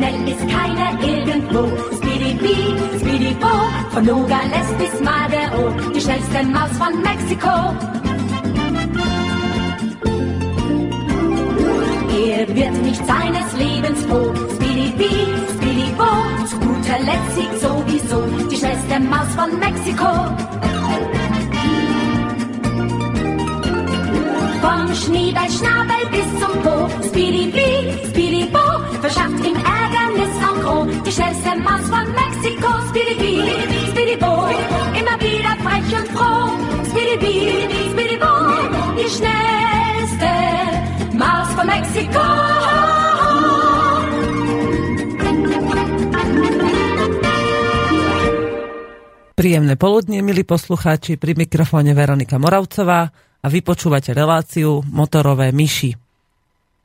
schnell ist keiner irgendwo. Speedy Speedy Bo, von Nogales bis Madero, die schnellste Maus von Mexiko. Er wird nicht seines Lebens froh. Speedy Speedy Bo, zu guter Letzt siegt sowieso die schnellste Maus von Mexiko. Vom Schniebelschnabel bis zum Po, Speedy Speedy Bo, verschafft ihm Ärgernis en gros. Die schnellste Maus von Mexiko, Speedy Bee, Speedy Bo, immer wieder frech und froh. Speedy Bee, Speedy Bo, die schnellste Maus von Mexiko. Príjemné poludnie, milí poslucháči, pri mikrofóne Veronika Moravcová a vypočúvate reláciu Motorové myši.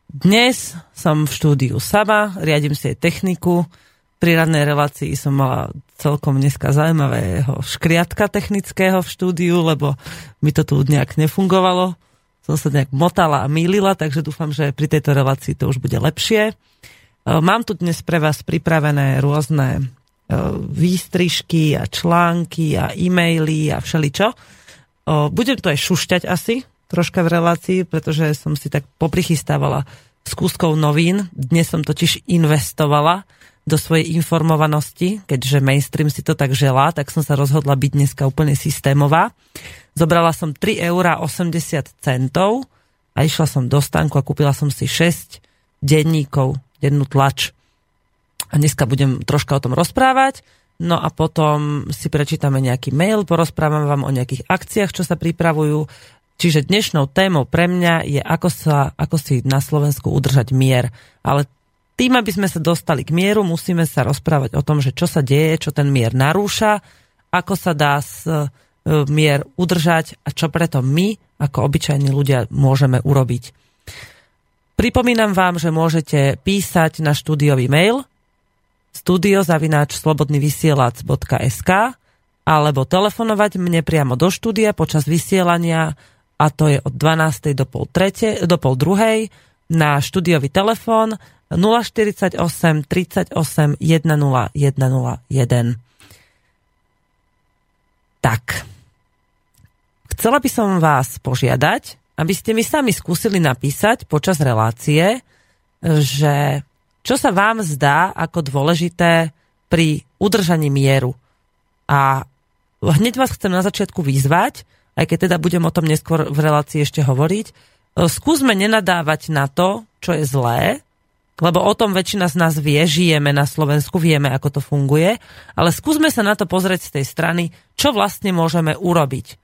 Dnes som v štúdiu sama, riadím si aj techniku. Pri radnej relácii som mala celkom dneska zaujímavého škriatka technického v štúdiu, lebo mi to tu nejak nefungovalo. Som sa nejak motala a mýlila, takže dúfam, že pri tejto relácii to už bude lepšie. E, mám tu dnes pre vás pripravené rôzne e, výstrižky a články a e-maily a všeličo. E, budem to aj šušťať asi, troška v relácii, pretože som si tak poprichystávala s kúskou novín. Dnes som totiž investovala do svojej informovanosti, keďže mainstream si to tak želá, tak som sa rozhodla byť dneska úplne systémová. Zobrala som 3 eur 80 centov a išla som do stánku a kúpila som si 6 denníkov, dennú tlač. A dneska budem troška o tom rozprávať, no a potom si prečítame nejaký mail, porozprávam vám o nejakých akciách, čo sa pripravujú, Čiže dnešnou témou pre mňa je, ako, sa, ako si na Slovensku udržať mier. Ale tým, aby sme sa dostali k mieru, musíme sa rozprávať o tom, že čo sa deje, čo ten mier narúša, ako sa dá s, e, mier udržať a čo preto my, ako obyčajní ľudia, môžeme urobiť. Pripomínam vám, že môžete písať na štúdiový mail studiozavináčslobodnyvysielac.sk alebo telefonovať mne priamo do štúdia počas vysielania a to je od 12. do pol, trete, do pol druhej na štúdiový telefón 048 38 10 101. Tak. Chcela by som vás požiadať, aby ste mi sami skúsili napísať počas relácie, že čo sa vám zdá ako dôležité pri udržaní mieru. A hneď vás chcem na začiatku vyzvať, aj keď teda budem o tom neskôr v relácii ešte hovoriť, e, skúsme nenadávať na to, čo je zlé, lebo o tom väčšina z nás vie, žijeme na Slovensku, vieme, ako to funguje, ale skúsme sa na to pozrieť z tej strany, čo vlastne môžeme urobiť.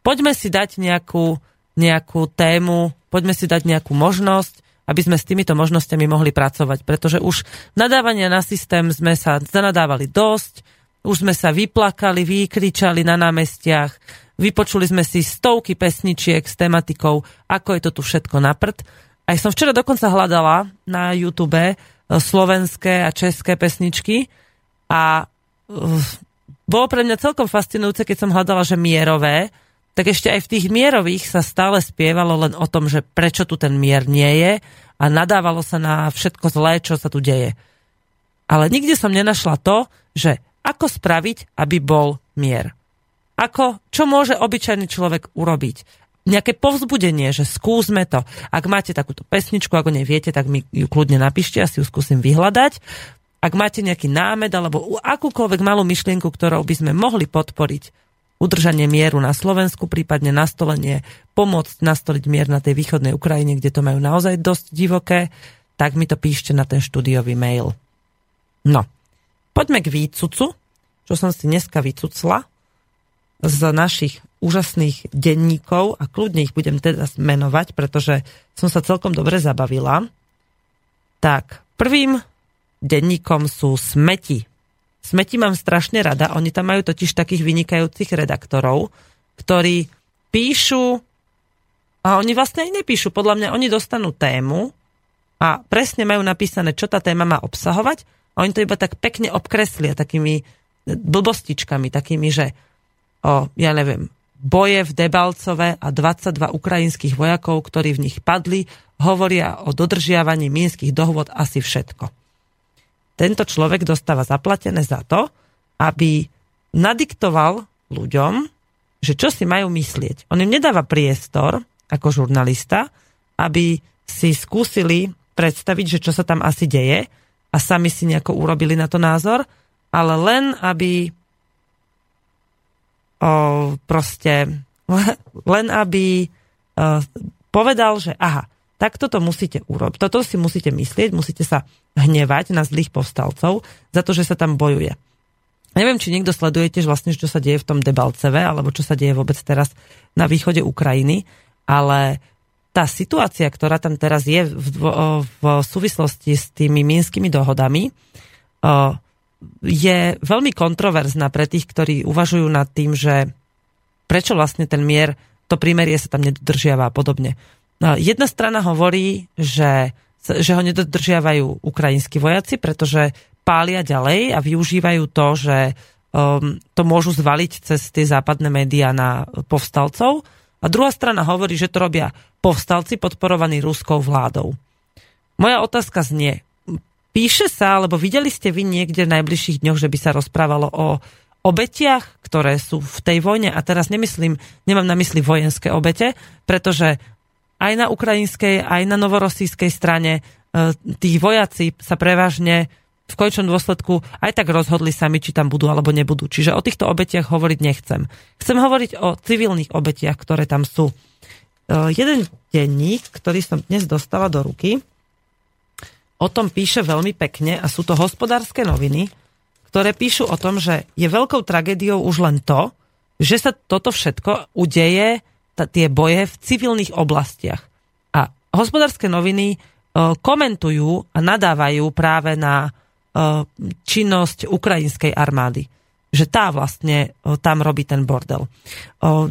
Poďme si dať nejakú, nejakú tému, poďme si dať nejakú možnosť, aby sme s týmito možnosťami mohli pracovať, pretože už nadávania na systém sme sa zanadávali dosť, už sme sa vyplakali, vykričali na námestiach, Vypočuli sme si stovky pesničiek s tematikou, ako je to tu všetko na prd. Aj som včera dokonca hľadala na YouTube e, slovenské a české pesničky a e, bolo pre mňa celkom fascinujúce, keď som hľadala, že mierové, tak ešte aj v tých mierových sa stále spievalo len o tom, že prečo tu ten mier nie je a nadávalo sa na všetko zlé, čo sa tu deje. Ale nikde som nenašla to, že ako spraviť, aby bol mier. Ako, čo môže obyčajný človek urobiť? Nejaké povzbudenie, že skúsme to. Ak máte takúto pesničku, ako neviete, tak mi ju kľudne napíšte, ja si ju skúsim vyhľadať. Ak máte nejaký námed alebo akúkoľvek malú myšlienku, ktorou by sme mohli podporiť udržanie mieru na Slovensku, prípadne nastolenie, pomôcť nastoliť mier na tej východnej Ukrajine, kde to majú naozaj dosť divoké, tak mi to píšte na ten štúdiový mail. No, poďme k výcucu, čo som si dneska vycucla z našich úžasných denníkov a kľudne ich budem teda menovať, pretože som sa celkom dobre zabavila. Tak, prvým denníkom sú smeti. Smeti mám strašne rada, oni tam majú totiž takých vynikajúcich redaktorov, ktorí píšu, a oni vlastne aj nepíšu, podľa mňa oni dostanú tému a presne majú napísané, čo tá téma má obsahovať a oni to iba tak pekne obkreslia takými blbostičkami, takými, že o, ja neviem, boje v Debalcove a 22 ukrajinských vojakov, ktorí v nich padli, hovoria o dodržiavaní mínskych dohôd asi všetko. Tento človek dostáva zaplatené za to, aby nadiktoval ľuďom, že čo si majú myslieť. On im nedáva priestor, ako žurnalista, aby si skúsili predstaviť, že čo sa tam asi deje a sami si nejako urobili na to názor, ale len aby o, proste len aby o, povedal, že aha, tak toto musíte urobiť, toto si musíte myslieť, musíte sa hnevať na zlých povstalcov za to, že sa tam bojuje. Neviem, či niekto sleduje tiež vlastne, čo sa deje v tom Debalceve, alebo čo sa deje vôbec teraz na východe Ukrajiny, ale tá situácia, ktorá tam teraz je v, v, v súvislosti s tými minskými dohodami, je veľmi kontroverzná pre tých, ktorí uvažujú nad tým, že prečo vlastne ten mier, to prímerie sa tam nedodržiava a podobne. Jedna strana hovorí, že, že ho nedodržiavajú ukrajinskí vojaci, pretože pália ďalej a využívajú to, že um, to môžu zvaliť cez tie západné médiá na povstalcov. A druhá strana hovorí, že to robia povstalci podporovaní ruskou vládou. Moja otázka znie, píše sa, alebo videli ste vy niekde v najbližších dňoch, že by sa rozprávalo o obetiach, ktoré sú v tej vojne, a teraz nemyslím, nemám na mysli vojenské obete, pretože aj na ukrajinskej, aj na novorosijskej strane e, tí vojaci sa prevažne v končnom dôsledku aj tak rozhodli sami, či tam budú alebo nebudú. Čiže o týchto obetiach hovoriť nechcem. Chcem hovoriť o civilných obetiach, ktoré tam sú. E, jeden denník, ktorý som dnes dostala do ruky, o tom píše veľmi pekne a sú to hospodárske noviny, ktoré píšu o tom, že je veľkou tragédiou už len to, že sa toto všetko udeje, tie boje v civilných oblastiach. A hospodárske noviny e, komentujú a nadávajú práve na E, činnosť ukrajinskej armády. Že tá vlastne e, tam robí ten bordel.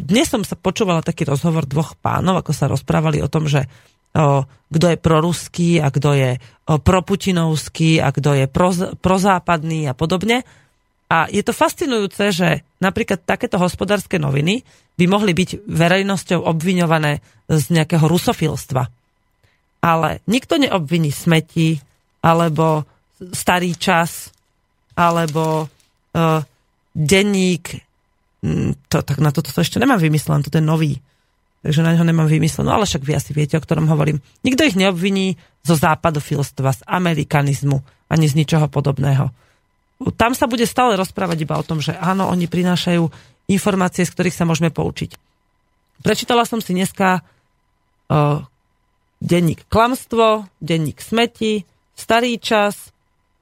Dnes som sa počúvala taký rozhovor dvoch pánov, ako sa rozprávali o tom, že kto je proruský a kto je proputinovský a kto je prozápadný a podobne. A je to fascinujúce, že napríklad takéto hospodárske noviny by mohli byť verejnosťou obviňované z nejakého rusofilstva. Ale nikto neobviní smeti alebo starý čas alebo uh, denník, mm, to, tak na toto to ešte nemám vymyslené, to je nový. Takže na neho nemám vymyslenú, ale však vy asi viete, o ktorom hovorím. Nikto ich neobviní zo západofilstva, z amerikanizmu, ani z ničoho podobného. Tam sa bude stále rozprávať iba o tom, že áno, oni prinášajú informácie, z ktorých sa môžeme poučiť. Prečítala som si dneska uh, denník klamstvo, denník smeti, starý čas,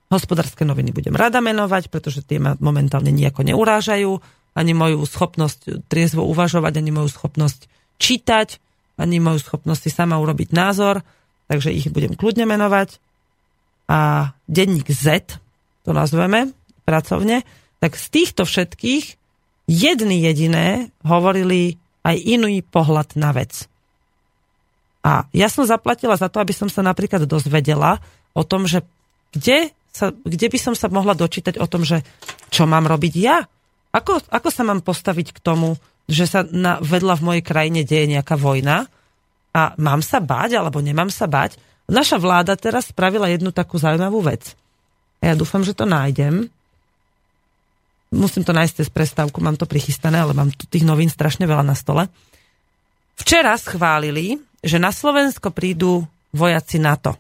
Hospodárske noviny budem rada menovať, pretože tie ma momentálne nejako neurážajú, ani moju schopnosť triezvo uvažovať, ani moju schopnosť čítať, ani moju schopnosť si sama urobiť názor, takže ich budem kľudne menovať. A denník Z, to nazveme pracovne, tak z týchto všetkých jedny jediné hovorili aj iný pohľad na vec. A ja som zaplatila za to, aby som sa napríklad dozvedela o tom, že kde sa, kde by som sa mohla dočítať o tom, že čo mám robiť ja? Ako, ako sa mám postaviť k tomu, že sa na, vedľa v mojej krajine deje nejaká vojna a mám sa báť alebo nemám sa báť? Naša vláda teraz spravila jednu takú zaujímavú vec. Ja dúfam, že to nájdem. Musím to nájsť cez prestávku, mám to prichystané, ale mám tu tých novín strašne veľa na stole. Včera schválili, že na Slovensko prídu vojaci NATO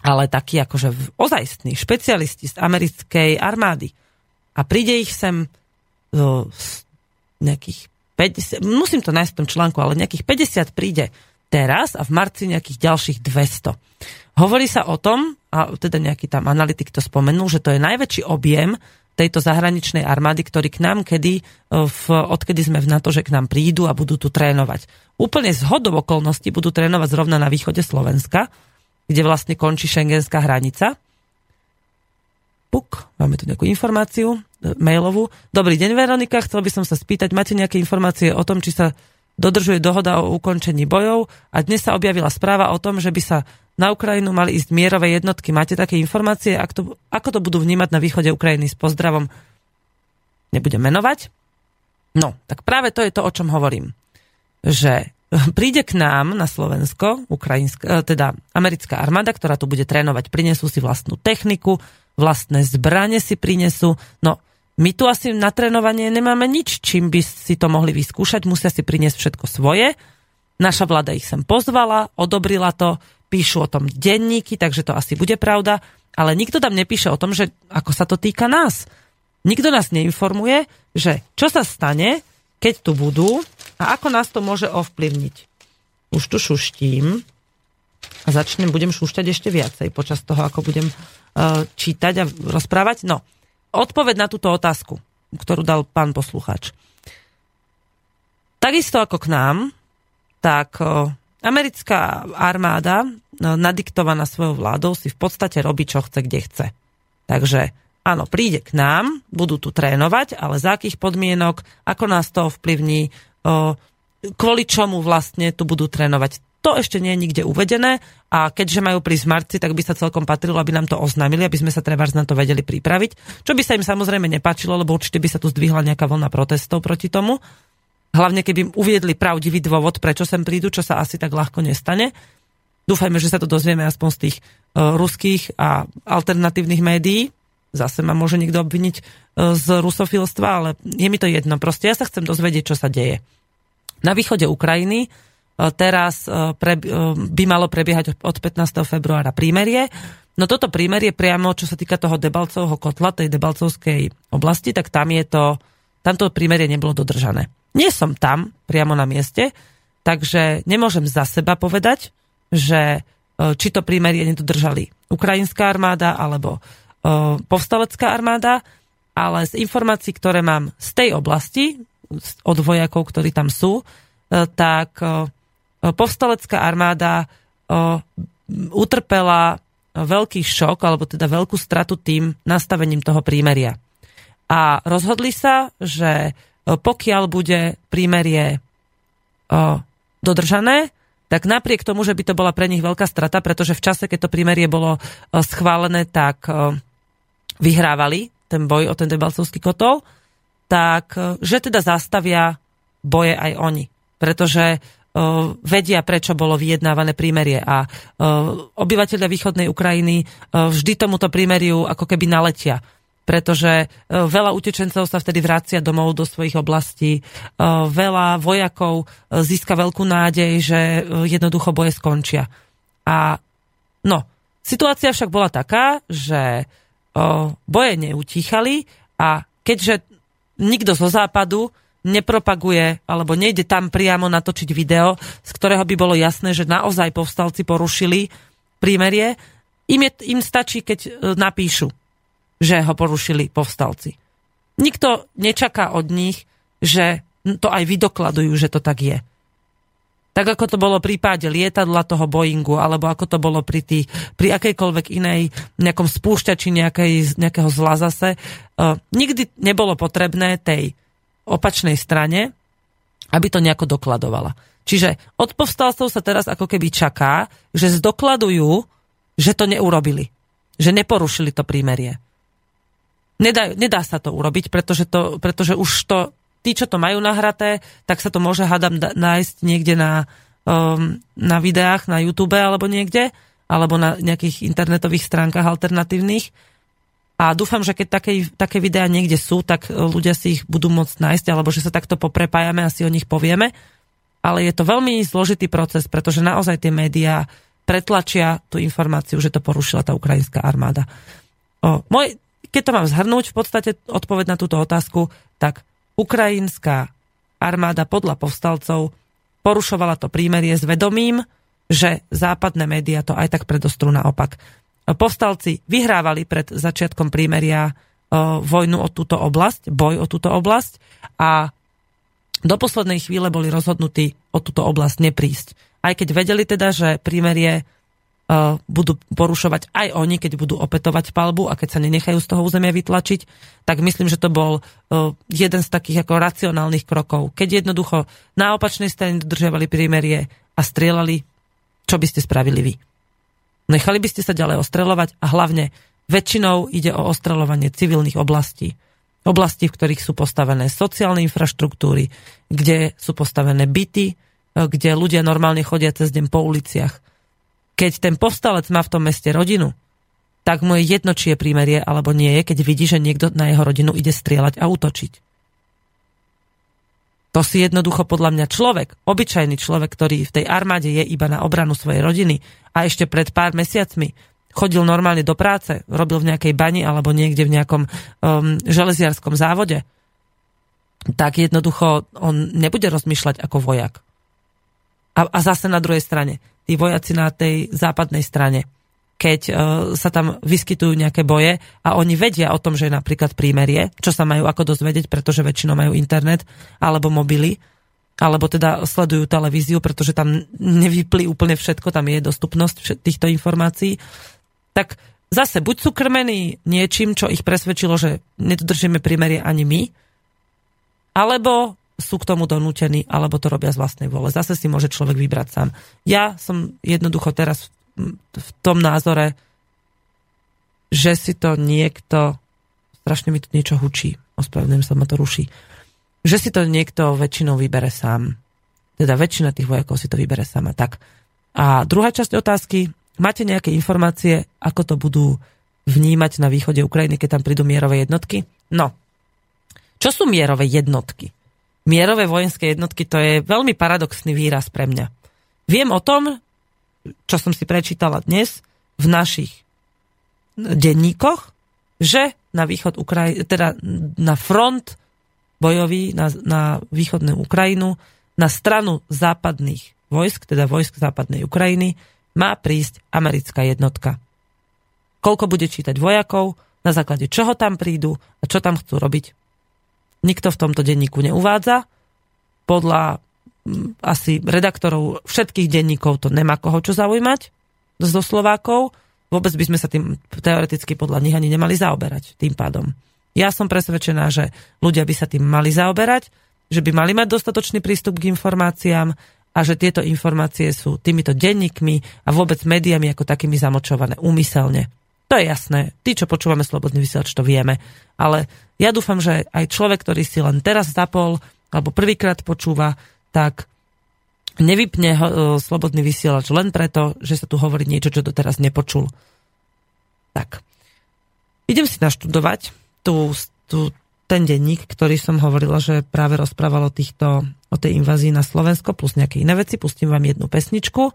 ale takí akože ozajstní špecialisti z americkej armády. A príde ich sem zo nejakých 50, musím to nájsť v tom článku, ale nejakých 50 príde teraz a v marci nejakých ďalších 200. Hovorí sa o tom, a teda nejaký tam analytik to spomenul, že to je najväčší objem tejto zahraničnej armády, ktorý k nám kedy, v, odkedy sme v NATO, že k nám prídu a budú tu trénovať. Úplne z hodov okolností budú trénovať zrovna na východe Slovenska, kde vlastne končí šengenská hranica. Puk, máme tu nejakú informáciu e, mailovú. Dobrý deň, Veronika, chcel by som sa spýtať, máte nejaké informácie o tom, či sa dodržuje dohoda o ukončení bojov a dnes sa objavila správa o tom, že by sa na Ukrajinu mali ísť mierové jednotky. Máte také informácie? Ak to, ako to budú vnímať na východe Ukrajiny s pozdravom? Nebudem menovať. No, tak práve to je to, o čom hovorím. Že príde k nám na Slovensko, ukrajinská, e, teda americká armáda, ktorá tu bude trénovať, prinesú si vlastnú techniku, vlastné zbranie si prinesú. No, my tu asi na trénovanie nemáme nič, čím by si to mohli vyskúšať, musia si priniesť všetko svoje. Naša vláda ich sem pozvala, odobrila to, píšu o tom denníky, takže to asi bude pravda, ale nikto tam nepíše o tom, že ako sa to týka nás. Nikto nás neinformuje, že čo sa stane, keď tu budú a ako nás to môže ovplyvniť. Už tu šuštím a začnem, budem šušťať ešte viacej počas toho, ako budem uh, čítať a rozprávať. No, odpoveď na túto otázku, ktorú dal pán poslucháč. Takisto ako k nám, tak uh, americká armáda, uh, nadiktovaná svojou vládou, si v podstate robí, čo chce, kde chce. Takže áno, príde k nám, budú tu trénovať, ale za akých podmienok, ako nás to ovplyvní, uh, kvôli čomu vlastne tu budú trénovať. To ešte nie je nikde uvedené a keďže majú prísť v marci, tak by sa celkom patrilo, aby nám to oznámili, aby sme sa treba na to vedeli pripraviť. Čo by sa im samozrejme nepáčilo, lebo určite by sa tu zdvihla nejaká vlna protestov proti tomu. Hlavne keby im uviedli pravdivý dôvod, prečo sem prídu, čo sa asi tak ľahko nestane. Dúfajme, že sa to dozvieme aspoň z tých uh, ruských a alternatívnych médií. Zase ma môže niekto obviniť uh, z rusofilstva, ale je mi to jedno. Proste ja sa chcem dozvedieť, čo sa deje. Na východe Ukrajiny E, teraz e, pre, e, by malo prebiehať od 15. februára prímerie. No toto prímerie priamo, čo sa týka toho Debalcovho kotla, tej Debalcovskej oblasti, tak tam je to, tamto prímerie nebolo dodržané. Nie som tam, priamo na mieste, takže nemôžem za seba povedať, že či to prímerie nedodržali ukrajinská armáda alebo povstalecká armáda, ale z informácií, ktoré mám z tej oblasti, od vojakov, ktorí tam sú, tak povstalecká armáda utrpela veľký šok, alebo teda veľkú stratu tým nastavením toho prímeria. A rozhodli sa, že pokiaľ bude prímerie dodržané, tak napriek tomu, že by to bola pre nich veľká strata, pretože v čase, keď to prímerie bolo schválené, tak vyhrávali ten boj o ten debalcovský kotol, tak že teda zastavia boje aj oni. Pretože vedia, prečo bolo vyjednávané prímerie. A obyvateľia východnej Ukrajiny vždy tomuto prímeriu ako keby naletia pretože veľa utečencov sa vtedy vracia domov do svojich oblastí, veľa vojakov získa veľkú nádej, že jednoducho boje skončia. A no, situácia však bola taká, že boje neutíchali a keďže nikto zo západu nepropaguje alebo nejde tam priamo natočiť video, z ktorého by bolo jasné, že naozaj povstalci porušili prímerie, im, je, im stačí, keď e, napíšu, že ho porušili povstalci. Nikto nečaká od nich, že to aj vydokladujú, že to tak je. Tak ako to bolo v prípade lietadla toho Boeingu, alebo ako to bolo pri, tých, pri akejkoľvek inej nejakom spúšťači nejakej, nejakého zla zase. Uh, nikdy nebolo potrebné tej opačnej strane, aby to nejako dokladovala. Čiže od povstalcov sa teraz ako keby čaká, že zdokladujú, že to neurobili. Že neporušili to prímerie. Nedá, nedá sa to urobiť, pretože, to, pretože už to, tí, čo to majú nahraté, tak sa to môže, hádam, nájsť niekde na, um, na videách, na YouTube alebo niekde, alebo na nejakých internetových stránkach alternatívnych a dúfam, že keď také, také videá niekde sú, tak e, ľudia si ich budú môcť nájsť, alebo že sa takto poprepájame a si o nich povieme. Ale je to veľmi zložitý proces, pretože naozaj tie médiá pretlačia tú informáciu, že to porušila tá ukrajinská armáda. O, môj, keď to mám zhrnúť, v podstate odpoveď na túto otázku, tak ukrajinská armáda podľa povstalcov porušovala to prímerie s vedomím, že západné médiá to aj tak predostrú naopak povstalci vyhrávali pred začiatkom prímeria vojnu o túto oblasť, boj o túto oblasť a do poslednej chvíle boli rozhodnutí o túto oblasť neprísť. Aj keď vedeli teda, že prímerie budú porušovať aj oni, keď budú opetovať palbu a keď sa nenechajú z toho územia vytlačiť, tak myslím, že to bol jeden z takých ako racionálnych krokov. Keď jednoducho na opačnej strane dodržiavali prímerie a strieľali, čo by ste spravili vy? Nechali by ste sa ďalej ostreľovať a hlavne väčšinou ide o ostreľovanie civilných oblastí. Oblasti, v ktorých sú postavené sociálne infraštruktúry, kde sú postavené byty, e, kde ľudia normálne chodia cez deň po uliciach. Keď ten povstalec má v tom meste rodinu, tak mu je jedno, či je prímerie alebo nie je, keď vidí, že niekto na jeho rodinu ide strieľať a útočiť. To si jednoducho podľa mňa človek, obyčajný človek, ktorý v tej armáde je iba na obranu svojej rodiny a ešte pred pár mesiacmi chodil normálne do práce, robil v nejakej bani alebo niekde v nejakom um, železiarskom závode, tak jednoducho on nebude rozmýšľať ako vojak. A, a zase na druhej strane, tí vojaci na tej západnej strane, keď uh, sa tam vyskytujú nejaké boje a oni vedia o tom, že je napríklad prímerie, čo sa majú ako dozvedieť, pretože väčšinou majú internet alebo mobily, alebo teda sledujú televíziu, pretože tam nevyplí úplne všetko, tam je dostupnosť týchto informácií, tak zase buď sú krmení niečím, čo ich presvedčilo, že nedodržíme prímerie ani my, alebo sú k tomu donútení, alebo to robia z vlastnej vole. Zase si môže človek vybrať sám. Ja som jednoducho teraz v tom názore, že si to niekto, strašne mi to niečo hučí, ospravedlňujem sa, ma to ruší, že si to niekto väčšinou vybere sám. Teda väčšina tých vojakov si to vybere sama. Tak. A druhá časť otázky, máte nejaké informácie, ako to budú vnímať na východe Ukrajiny, keď tam prídu mierové jednotky? No, čo sú mierové jednotky? Mierové vojenské jednotky to je veľmi paradoxný výraz pre mňa. Viem o tom, čo som si prečítala dnes v našich denníkoch, že na východ Ukraj- teda na front bojový na, na východnú Ukrajinu, na stranu západných vojsk, teda vojsk západnej Ukrajiny, má prísť americká jednotka. Koľko bude čítať vojakov, na základe čoho tam prídu a čo tam chcú robiť. Nikto v tomto denníku neuvádza. Podľa asi redaktorov všetkých denníkov to nemá koho čo zaujímať zo Slovákov. Vôbec by sme sa tým teoreticky podľa nich ani nemali zaoberať tým pádom. Ja som presvedčená, že ľudia by sa tým mali zaoberať, že by mali mať dostatočný prístup k informáciám a že tieto informácie sú týmito denníkmi a vôbec médiami ako takými zamočované úmyselne. To je jasné. Tí, čo počúvame Slobodný vysielač, to vieme. Ale ja dúfam, že aj človek, ktorý si len teraz zapol alebo prvýkrát počúva, tak nevypne ho, e, slobodný vysielač len preto, že sa tu hovorí niečo, čo doteraz nepočul. Tak. Idem si naštudovať tú, tú, ten denník, ktorý som hovorila, že práve rozprával o, týchto, o tej invázii na Slovensko, plus nejaké iné veci. Pustím vám jednu pesničku. E,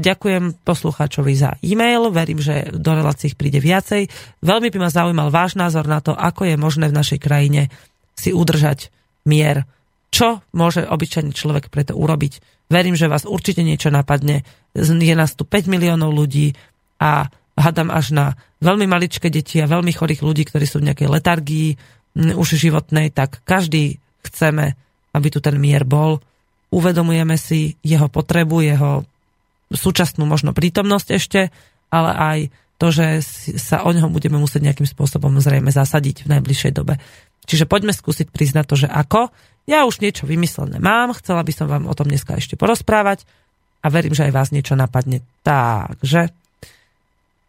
ďakujem poslucháčovi za e-mail, verím, že do relácií príde viacej. Veľmi by ma zaujímal váš názor na to, ako je možné v našej krajine si udržať mier čo môže obyčajný človek preto urobiť. Verím, že vás určite niečo napadne. Je nás tu 5 miliónov ľudí a hadám až na veľmi maličké deti a veľmi chorých ľudí, ktorí sú v nejakej letargii už životnej, tak každý chceme, aby tu ten mier bol. Uvedomujeme si jeho potrebu, jeho súčasnú možno prítomnosť ešte, ale aj to, že sa o neho budeme musieť nejakým spôsobom zrejme zasadiť v najbližšej dobe. Čiže poďme skúsiť priznať to, že ako. Ja už niečo vymyslené mám, chcela by som vám o tom dneska ešte porozprávať a verím, že aj vás niečo napadne. Takže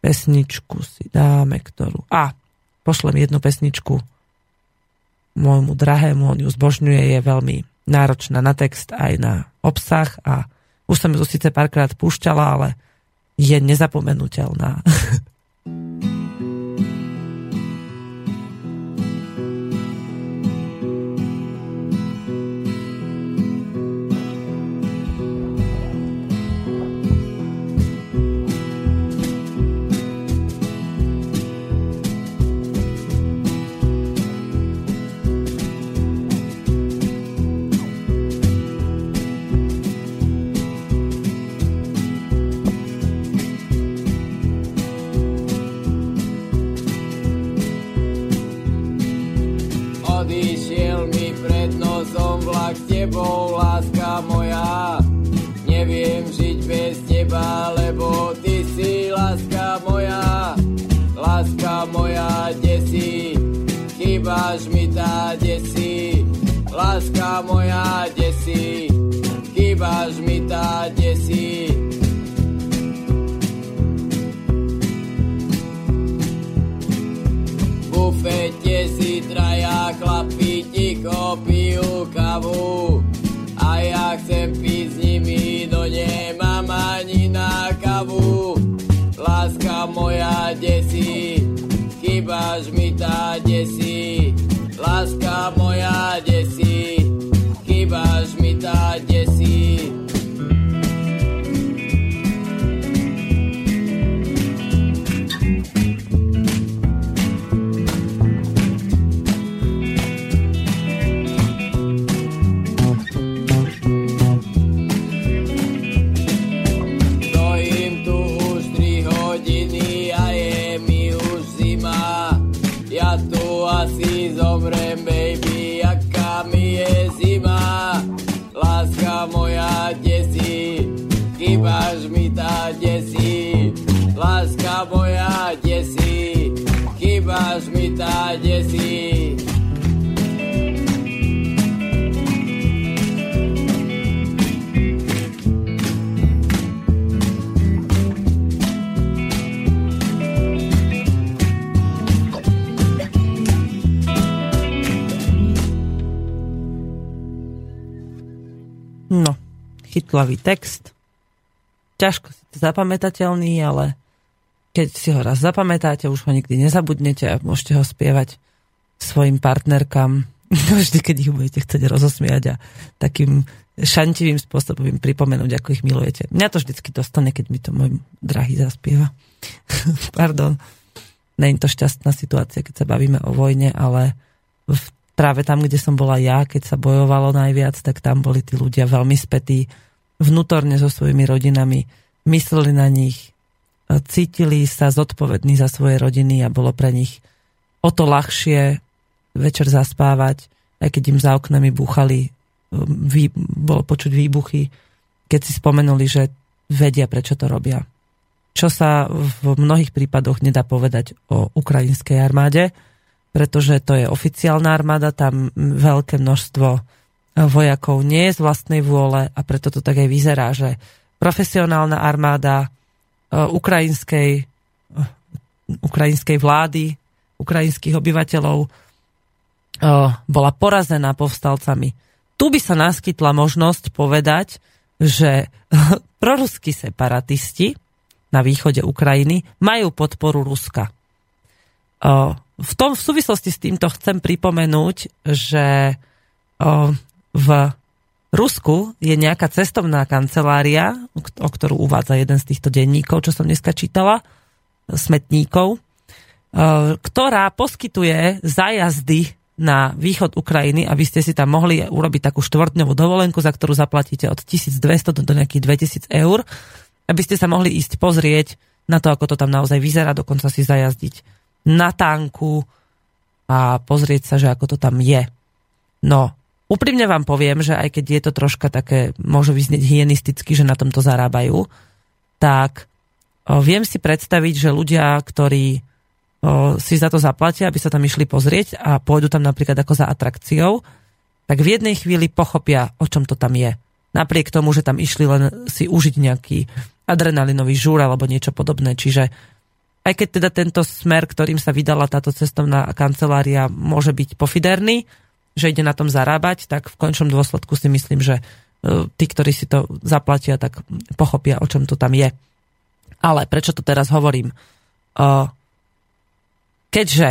pesničku si dáme, ktorú... A, pošlem jednu pesničku môjmu drahému, on ju zbožňuje, je veľmi náročná na text aj na obsah a už som ju síce párkrát púšťala, ale je nezapomenutelná. tebou, láska moja. Neviem žiť bez teba, lebo ty si láska moja. Láska moja, desí, chýbaš mi tá desí. Láska moja, desí, chýbaš mi tá desí. bufete si traja chlapi ticho pijú kavu chcem piť s nimi, no nemám ani na kavu. Láska moja desí, chýbaš mi tá desí, láska moja desí, chýbaš mi tá desí. Chýbaš mi tá desí. No, chytlavý text. Ťažko si to zapamätateľný, ale keď si ho raz zapamätáte, už ho nikdy nezabudnete a môžete ho spievať svojim partnerkám vždy, keď ich budete chcieť rozosmiať a takým šantivým spôsobom im pripomenúť, ako ich milujete. Mňa to vždycky dostane, keď mi to môj drahý zaspieva. Pardon. Není to šťastná situácia, keď sa bavíme o vojne, ale v práve tam, kde som bola ja, keď sa bojovalo najviac, tak tam boli tí ľudia veľmi spätí vnútorne so svojimi rodinami, mysleli na nich, cítili sa zodpovední za svoje rodiny a bolo pre nich o to ľahšie večer zaspávať, aj keď im za oknami búchali, vý, bolo počuť výbuchy, keď si spomenuli, že vedia, prečo to robia. Čo sa v mnohých prípadoch nedá povedať o ukrajinskej armáde, pretože to je oficiálna armáda, tam veľké množstvo vojakov nie je z vlastnej vôle a preto to tak aj vyzerá, že profesionálna armáda ukrajinskej, ukrajinskej vlády, ukrajinských obyvateľov bola porazená povstalcami. Tu by sa naskytla možnosť povedať, že proruskí separatisti na východe Ukrajiny majú podporu Ruska. V, tom, v súvislosti s týmto chcem pripomenúť, že v Rusku je nejaká cestovná kancelária, o ktorú uvádza jeden z týchto denníkov, čo som dneska čítala, smetníkov, ktorá poskytuje zájazdy na východ Ukrajiny, aby ste si tam mohli urobiť takú štvrtňovú dovolenku, za ktorú zaplatíte od 1200 do nejakých 2000 eur, aby ste sa mohli ísť pozrieť na to, ako to tam naozaj vyzerá, dokonca si zajazdiť na tanku a pozrieť sa, že ako to tam je. No, úprimne vám poviem, že aj keď je to troška také, môže vyznieť hygienisticky, že na tomto zarábajú, tak viem si predstaviť, že ľudia, ktorí si za to zaplatia, aby sa tam išli pozrieť a pôjdu tam napríklad ako za atrakciou, tak v jednej chvíli pochopia, o čom to tam je. Napriek tomu, že tam išli len si užiť nejaký adrenalinový žúr alebo niečo podobné. Čiže aj keď teda tento smer, ktorým sa vydala táto cestovná kancelária, môže byť pofiderný, že ide na tom zarábať, tak v končnom dôsledku si myslím, že tí, ktorí si to zaplatia, tak pochopia, o čom to tam je. Ale prečo to teraz hovorím? Keďže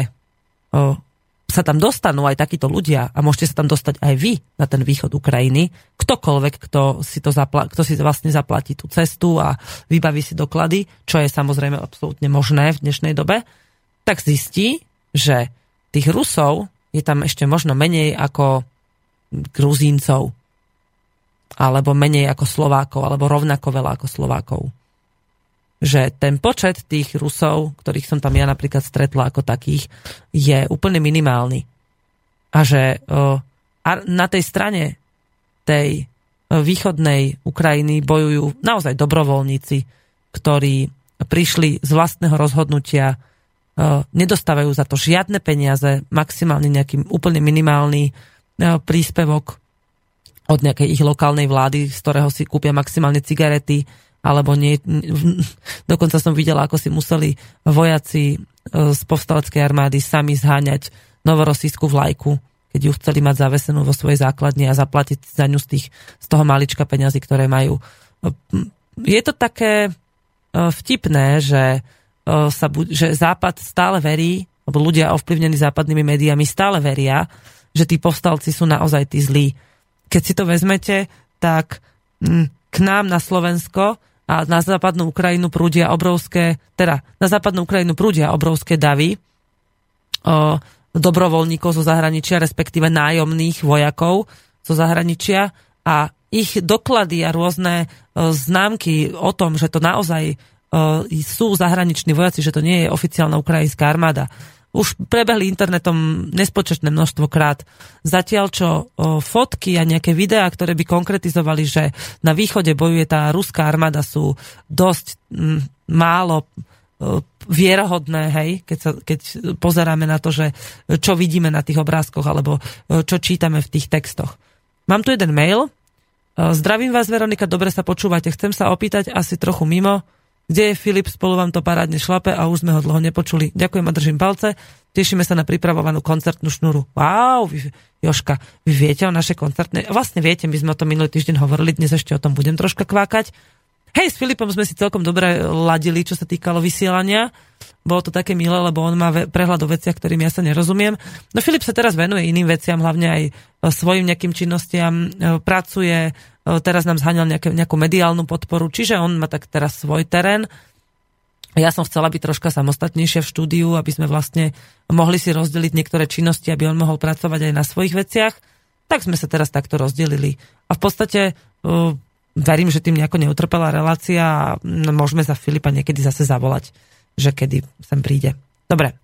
sa tam dostanú aj takíto ľudia a môžete sa tam dostať aj vy na ten východ Ukrajiny, ktokoľvek, kto si, to zapla- kto si vlastne zaplatí tú cestu a vybaví si doklady, čo je samozrejme absolútne možné v dnešnej dobe, tak zistí, že tých Rusov je tam ešte možno menej ako Gruzíncov, alebo menej ako Slovákov, alebo rovnako veľa ako Slovákov že ten počet tých Rusov, ktorých som tam ja napríklad stretla ako takých, je úplne minimálny. A že na tej strane tej východnej Ukrajiny bojujú naozaj dobrovoľníci, ktorí prišli z vlastného rozhodnutia, nedostávajú za to žiadne peniaze, maximálne nejaký úplne minimálny príspevok od nejakej ich lokálnej vlády, z ktorého si kúpia maximálne cigarety, alebo nie, dokonca som videla, ako si museli vojaci e, z povstaleckej armády sami zháňať novorosískú vlajku, keď ju chceli mať zavesenú vo svojej základni a zaplatiť za ňu z, tých, z toho malička peňazí, ktoré majú. E, je to také e, vtipné, že, sa, že Západ stále verí lebo ľudia ovplyvnení západnými médiami stále veria, že tí povstalci sú naozaj tí zlí. Keď si to vezmete, tak mm, k nám na Slovensko a na západnú Ukrajinu prúdia obrovské, teda na západnú Ukrajinu prúdia obrovské davy o, dobrovoľníkov zo zahraničia, respektíve nájomných vojakov zo zahraničia a ich doklady a rôzne o, známky o tom, že to naozaj sú zahraniční vojaci, že to nie je oficiálna ukrajinská armáda. Už prebehli internetom nespočetné množstvo krát. Zatiaľ, čo fotky a nejaké videá, ktoré by konkretizovali, že na východe bojuje tá ruská armáda, sú dosť málo vierohodné, hej, keď, sa, keď pozeráme na to, že čo vidíme na tých obrázkoch alebo čo čítame v tých textoch. Mám tu jeden mail. Zdravím vás, Veronika, dobre sa počúvate. Chcem sa opýtať asi trochu mimo kde je Filip, spolu vám to parádne šlape a už sme ho dlho nepočuli. Ďakujem a držím palce. Tešíme sa na pripravovanú koncertnú šnuru. Wow, vy, Joška, vy viete o našej koncertnej... Vlastne viete, my sme o tom minulý týždeň hovorili, dnes ešte o tom budem troška kvákať. Hej, s Filipom sme si celkom dobre ladili, čo sa týkalo vysielania. Bolo to také milé, lebo on má prehľad o veciach, ktorým ja sa nerozumiem. No Filip sa teraz venuje iným veciam, hlavne aj e, svojim nejakým činnostiam, e, pracuje, teraz nám zháňal nejaké, nejakú mediálnu podporu, čiže on má tak teraz svoj terén. Ja som chcela byť troška samostatnejšia v štúdiu, aby sme vlastne mohli si rozdeliť niektoré činnosti, aby on mohol pracovať aj na svojich veciach. Tak sme sa teraz takto rozdelili. A v podstate uh, verím, že tým nejako neutrpela relácia a môžeme za Filipa niekedy zase zavolať, že kedy sem príde. Dobre,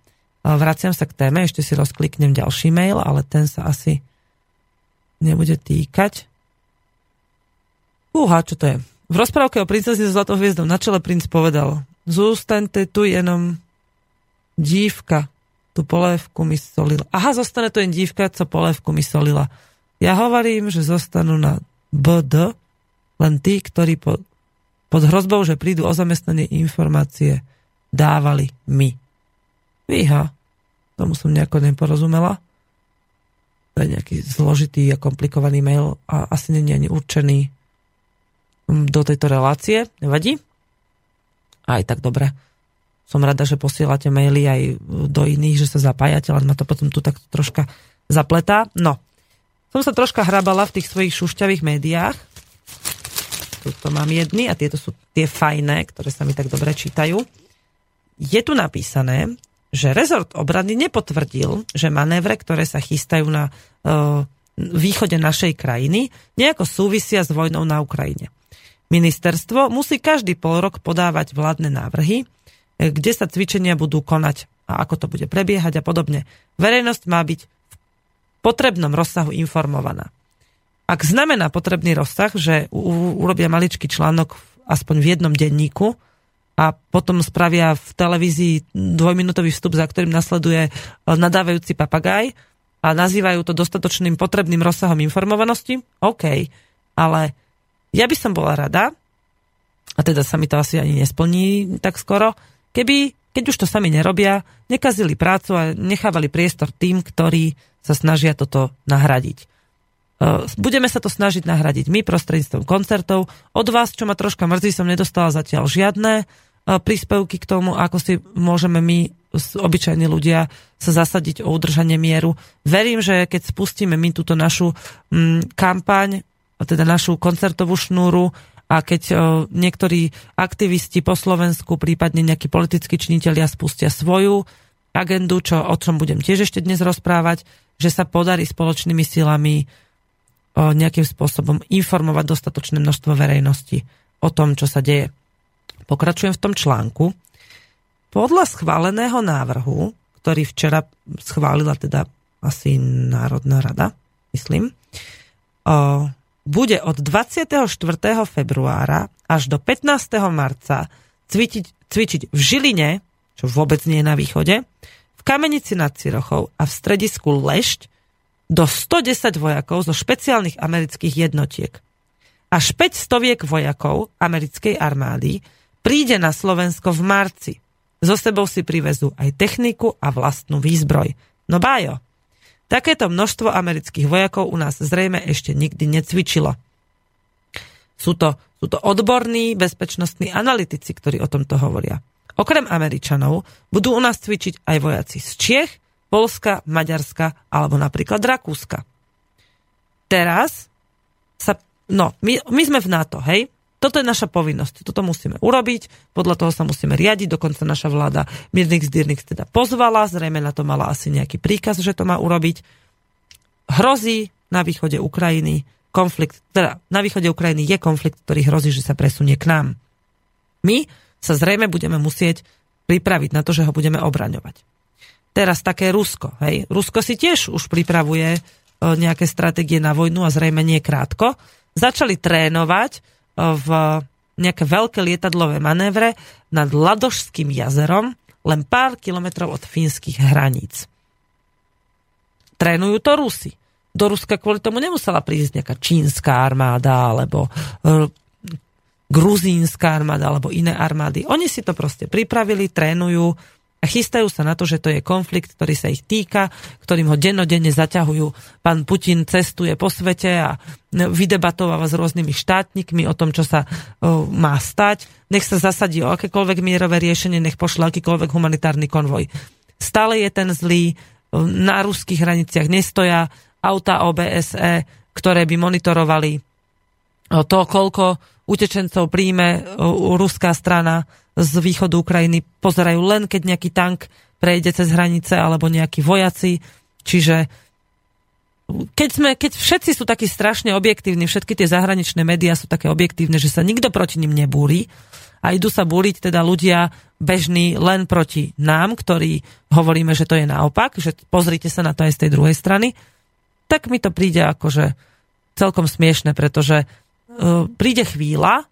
vraciam sa k téme, ešte si rozkliknem ďalší mail, ale ten sa asi nebude týkať. Uha, čo to je? V rozprávke o princezi so zlatou hviezdou na čele princ povedal Zústaňte tu jenom dívka, tu polévku mi solila. Aha, zostane to jen dívka, co polévku mi solila. Ja hovorím, že zostanú na BD len tí, ktorí po, pod hrozbou, že prídu o zamestnanie informácie, dávali my. Víha, tomu som nejako neporozumela. To je nejaký zložitý a komplikovaný mail a asi není ani určený do tejto relácie. Nevadí? Aj tak dobre. Som rada, že posielate maily aj do iných, že sa zapájate, len ma to potom tu tak troška zapletá. No, som sa troška hrabala v tých svojich šušťavých médiách. Tuto mám jedny a tieto sú tie fajné, ktoré sa mi tak dobre čítajú. Je tu napísané, že rezort obrany nepotvrdil, že manévre, ktoré sa chystajú na uh, východe našej krajiny, nejako súvisia s vojnou na Ukrajine. Ministerstvo musí každý pol rok podávať vládne návrhy, eh, kde sa cvičenia budú konať a ako to bude prebiehať a podobne. Verejnosť má byť v potrebnom rozsahu informovaná. Ak znamená potrebný rozsah, že urobia maličký článok aspoň v jednom denníku a potom spravia v televízii dvojminútový vstup, za ktorým nasleduje eh, nadávajúci papagaj a nazývajú to dostatočným potrebným rozsahom informovanosti, OK, ale ja by som bola rada, a teda sa mi to asi ani nesplní tak skoro, keby, keď už to sami nerobia, nekazili prácu a nechávali priestor tým, ktorí sa snažia toto nahradiť. E, budeme sa to snažiť nahradiť my prostredníctvom koncertov. Od vás, čo ma troška mrzí, som nedostala zatiaľ žiadne e, príspevky k tomu, ako si môžeme my, obyčajní ľudia, sa zasadiť o udržanie mieru. Verím, že keď spustíme my túto našu mm, kampaň teda našu koncertovú šnúru a keď o, niektorí aktivisti po Slovensku, prípadne nejakí politickí činitelia spustia svoju agendu, čo, o čom budem tiež ešte dnes rozprávať, že sa podarí spoločnými silami o, nejakým spôsobom informovať dostatočné množstvo verejnosti o tom, čo sa deje. Pokračujem v tom článku. Podľa schváleného návrhu, ktorý včera schválila teda asi Národná rada, myslím, o, bude od 24. februára až do 15. marca cvičiť, cvičiť v Žiline, čo vôbec nie je na východe, v Kamenici nad Cirochou a v stredisku Lešť do 110 vojakov zo špeciálnych amerických jednotiek. Až 5 stoviek vojakov americkej armády príde na Slovensko v marci. So sebou si privezú aj techniku a vlastnú výzbroj. No bájo, Takéto množstvo amerických vojakov u nás zrejme ešte nikdy necvičilo. Sú to, sú to odborní bezpečnostní analytici, ktorí o tomto hovoria. Okrem Američanov budú u nás cvičiť aj vojaci z Čiech, Polska, Maďarska alebo napríklad Rakúska. Teraz sa, no, my, my sme v NATO, hej? Toto je naša povinnosť, toto musíme urobiť, podľa toho sa musíme riadiť, dokonca naša vláda Mirnix Dirnix teda pozvala, zrejme na to mala asi nejaký príkaz, že to má urobiť. Hrozí na východe Ukrajiny konflikt, teda na východe Ukrajiny je konflikt, ktorý hrozí, že sa presunie k nám. My sa zrejme budeme musieť pripraviť na to, že ho budeme obraňovať. Teraz také Rusko. Hej. Rusko si tiež už pripravuje e, nejaké stratégie na vojnu a zrejme nie krátko. Začali trénovať v nejaké veľké lietadlové manévre nad Ladošským jazerom, len pár kilometrov od fínskych hraníc. Trénujú to Rusy. Do Ruska kvôli tomu nemusela prísť nejaká čínska armáda alebo e, gruzínska armáda alebo iné armády. Oni si to proste pripravili, trénujú, a chystajú sa na to, že to je konflikt, ktorý sa ich týka, ktorým ho dennodenne zaťahujú. Pán Putin cestuje po svete a vydebatováva s rôznymi štátnikmi o tom, čo sa o, má stať. Nech sa zasadí o akékoľvek mierové riešenie, nech pošle akýkoľvek humanitárny konvoj. Stále je ten zlý, na ruských hraniciach nestoja auta OBSE, ktoré by monitorovali to, koľko utečencov príjme ruská strana z východu Ukrajiny pozerajú len, keď nejaký tank prejde cez hranice alebo nejakí vojaci. Čiže keď, sme, keď všetci sú takí strašne objektívni, všetky tie zahraničné médiá sú také objektívne, že sa nikto proti ním nebúri a idú sa búriť teda ľudia bežní len proti nám, ktorí hovoríme, že to je naopak, že pozrite sa na to aj z tej druhej strany, tak mi to príde akože celkom smiešne, pretože uh, príde chvíľa,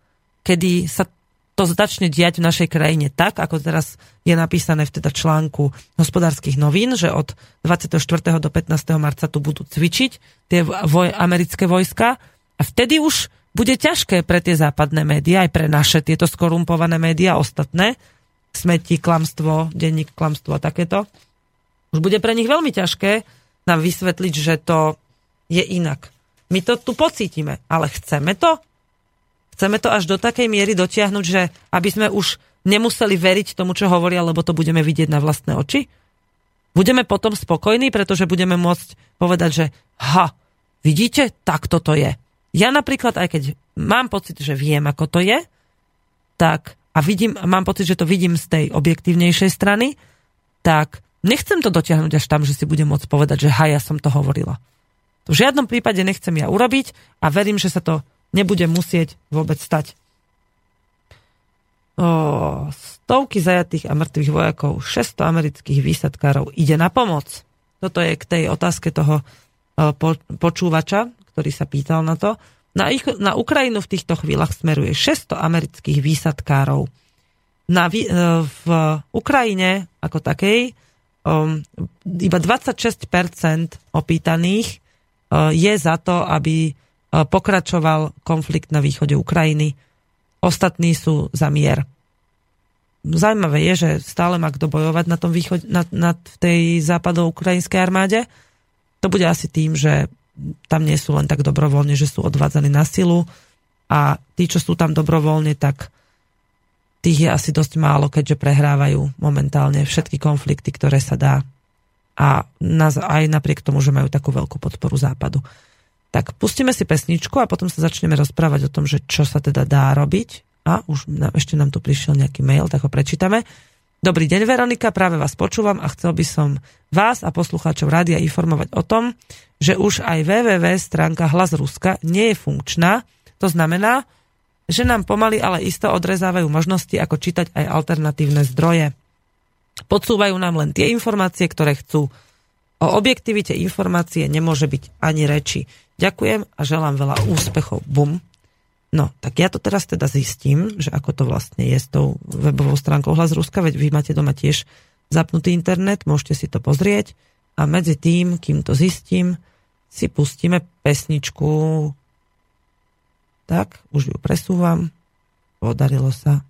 kedy sa to začne diať v našej krajine tak, ako teraz je napísané v teda článku hospodárskych novín, že od 24. do 15. marca tu budú cvičiť tie voj, americké vojska a vtedy už bude ťažké pre tie západné médiá, aj pre naše tieto skorumpované médiá, ostatné, smeti, klamstvo, denník, klamstvo a takéto. Už bude pre nich veľmi ťažké nám vysvetliť, že to je inak. My to tu pocítime, ale chceme to? Chceme to až do takej miery dotiahnuť, že aby sme už nemuseli veriť tomu, čo hovoria, lebo to budeme vidieť na vlastné oči? Budeme potom spokojní, pretože budeme môcť povedať, že ha, vidíte, tak toto je. Ja napríklad, aj keď mám pocit, že viem, ako to je, tak a vidím, mám pocit, že to vidím z tej objektívnejšej strany, tak nechcem to dotiahnuť až tam, že si budem môcť povedať, že ha, ja som to hovorila. To v žiadnom prípade nechcem ja urobiť a verím, že sa to nebude musieť vôbec stať. O, stovky zajatých a mŕtvych vojakov, 600 amerických výsadkárov ide na pomoc. Toto je k tej otázke toho po, počúvača, ktorý sa pýtal na to. Na, ich, na Ukrajinu v týchto chvíľach smeruje 600 amerických výsadkárov. Na, e, v Ukrajine ako takej um, iba 26% opýtaných je za to, aby pokračoval konflikt na východe Ukrajiny. Ostatní sú za mier. Zajímavé je, že stále má kto bojovať na, tom východ, na, na tej západo-ukrajinskej armáde. To bude asi tým, že tam nie sú len tak dobrovoľne, že sú odvádzaní na silu a tí, čo sú tam dobrovoľne, tak tých je asi dosť málo, keďže prehrávajú momentálne všetky konflikty, ktoré sa dá. A aj napriek tomu, že majú takú veľkú podporu západu. Tak pustíme si pesničku a potom sa začneme rozprávať o tom, že čo sa teda dá robiť. A už na, ešte nám tu prišiel nejaký mail, tak ho prečítame. Dobrý deň, Veronika, práve vás počúvam a chcel by som vás a poslucháčov rádia informovať o tom, že už aj www stránka Hlas Ruska nie je funkčná. To znamená, že nám pomaly, ale isto odrezávajú možnosti, ako čítať aj alternatívne zdroje. Podsúvajú nám len tie informácie, ktoré chcú. O objektivite informácie nemôže byť ani reči. Ďakujem a želám veľa úspechov. Bum. No, tak ja to teraz teda zistím, že ako to vlastne je s tou webovou stránkou Hlas Ruska, veď vy máte doma tiež zapnutý internet, môžete si to pozrieť a medzi tým, kým to zistím, si pustíme pesničku. Tak, už ju presúvam. Podarilo sa.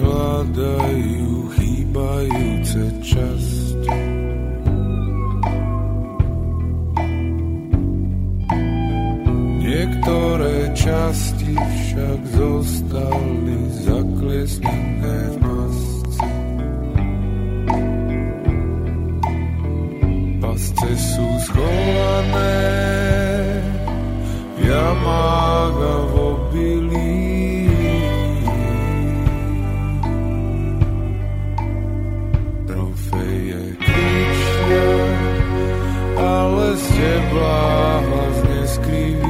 Hľadajú chýbajúce časti. Niektoré časti však zostali zaklesnené v pasci. Pasce sú schované v jamách a v obilí. Ale z tebla hlas neskriví. Trofeje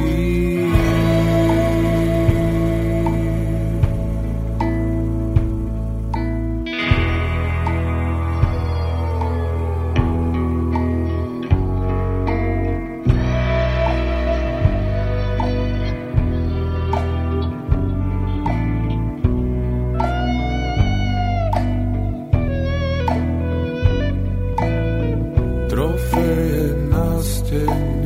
na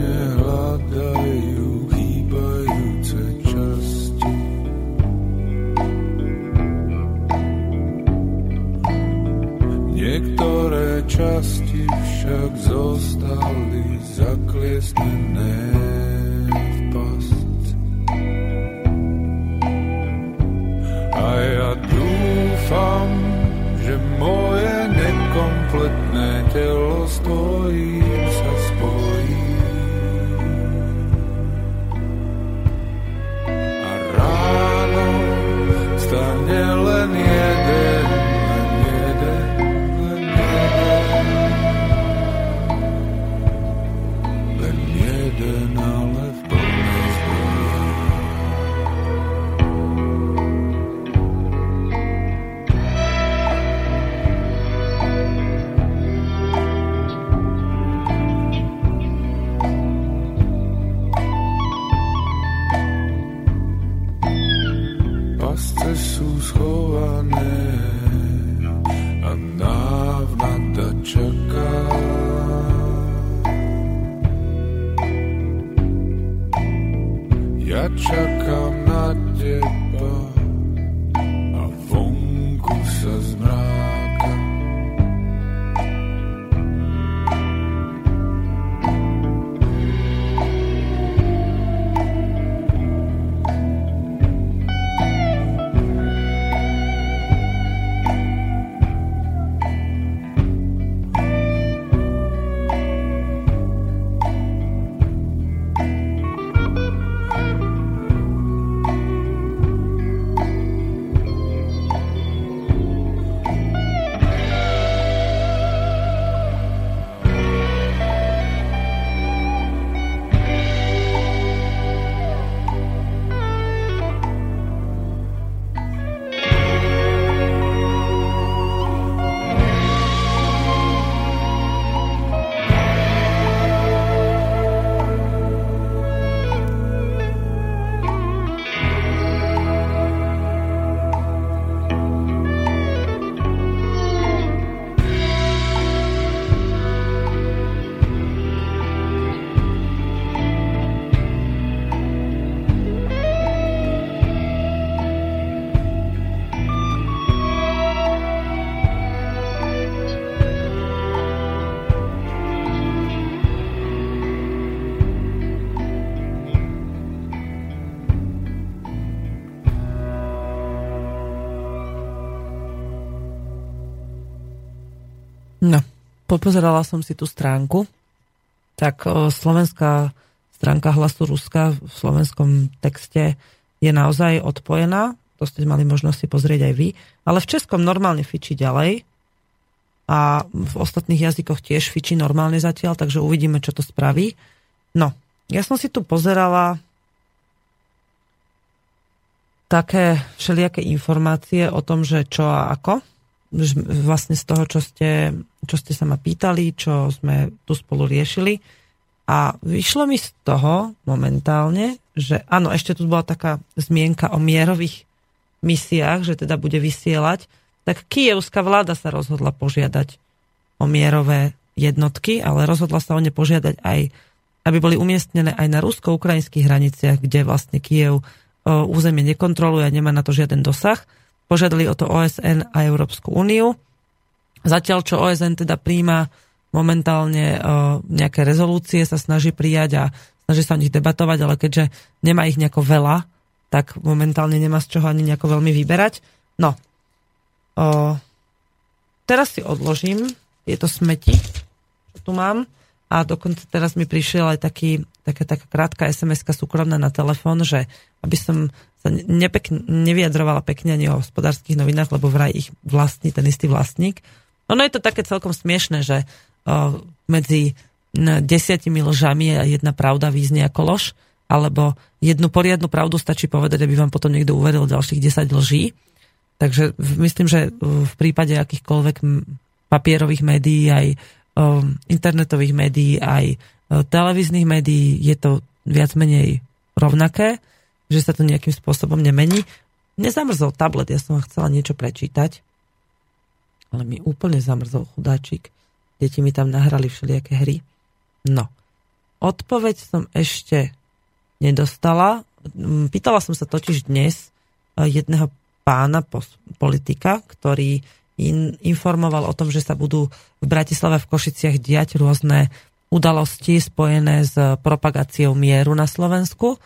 No, popozerala som si tú stránku. Tak o, slovenská stránka hlasu Ruska v slovenskom texte je naozaj odpojená. To ste mali možnosť si pozrieť aj vy. Ale v českom normálne fičí ďalej. A v ostatných jazykoch tiež fičí normálne zatiaľ, takže uvidíme, čo to spraví. No, ja som si tu pozerala také všelijaké informácie o tom, že čo a ako vlastne z toho, čo ste, čo ste sa ma pýtali, čo sme tu spolu riešili. A vyšlo mi z toho momentálne, že áno, ešte tu bola taká zmienka o mierových misiách, že teda bude vysielať, tak kievská vláda sa rozhodla požiadať o mierové jednotky, ale rozhodla sa o ne požiadať aj, aby boli umiestnené aj na rusko-ukrajinských hraniciach, kde vlastne Kiev územie nekontroluje a nemá na to žiaden dosah. Požiadali o to OSN a Európsku úniu. Zatiaľ, čo OSN teda príjma momentálne nejaké rezolúcie, sa snaží prijať a snaží sa o nich debatovať, ale keďže nemá ich nejako veľa, tak momentálne nemá z čoho ani nejako veľmi vyberať. No, o, teraz si odložím tieto smeti, čo tu mám a dokonca teraz mi prišiel aj taký, taká, taká krátka SMS-ka súkromná na telefón, že aby som sa nepekne, nevyjadrovala pekne ani o hospodárskych novinách, lebo vraj ich vlastní ten istý vlastník. Ono je to také celkom smiešne, že medzi desiatimi lžami a jedna pravda význie ako lož, alebo jednu poriadnu pravdu stačí povedať, aby vám potom niekto uveril ďalších 10 lží. Takže myslím, že v prípade akýchkoľvek papierových médií, aj internetových médií, aj televíznych médií je to viac menej rovnaké, že sa to nejakým spôsobom nemení. Nezamrzol tablet, ja som chcela niečo prečítať, ale mi úplne zamrzol chudáčik. Deti mi tam nahrali všelijaké hry. No, odpoveď som ešte nedostala. Mm, pýtala som sa totiž dnes e, jedného pána politika, ktorý in, informoval o tom, že sa budú v Bratislave v Košiciach diať rôzne udalosti spojené s propagáciou mieru na Slovensku.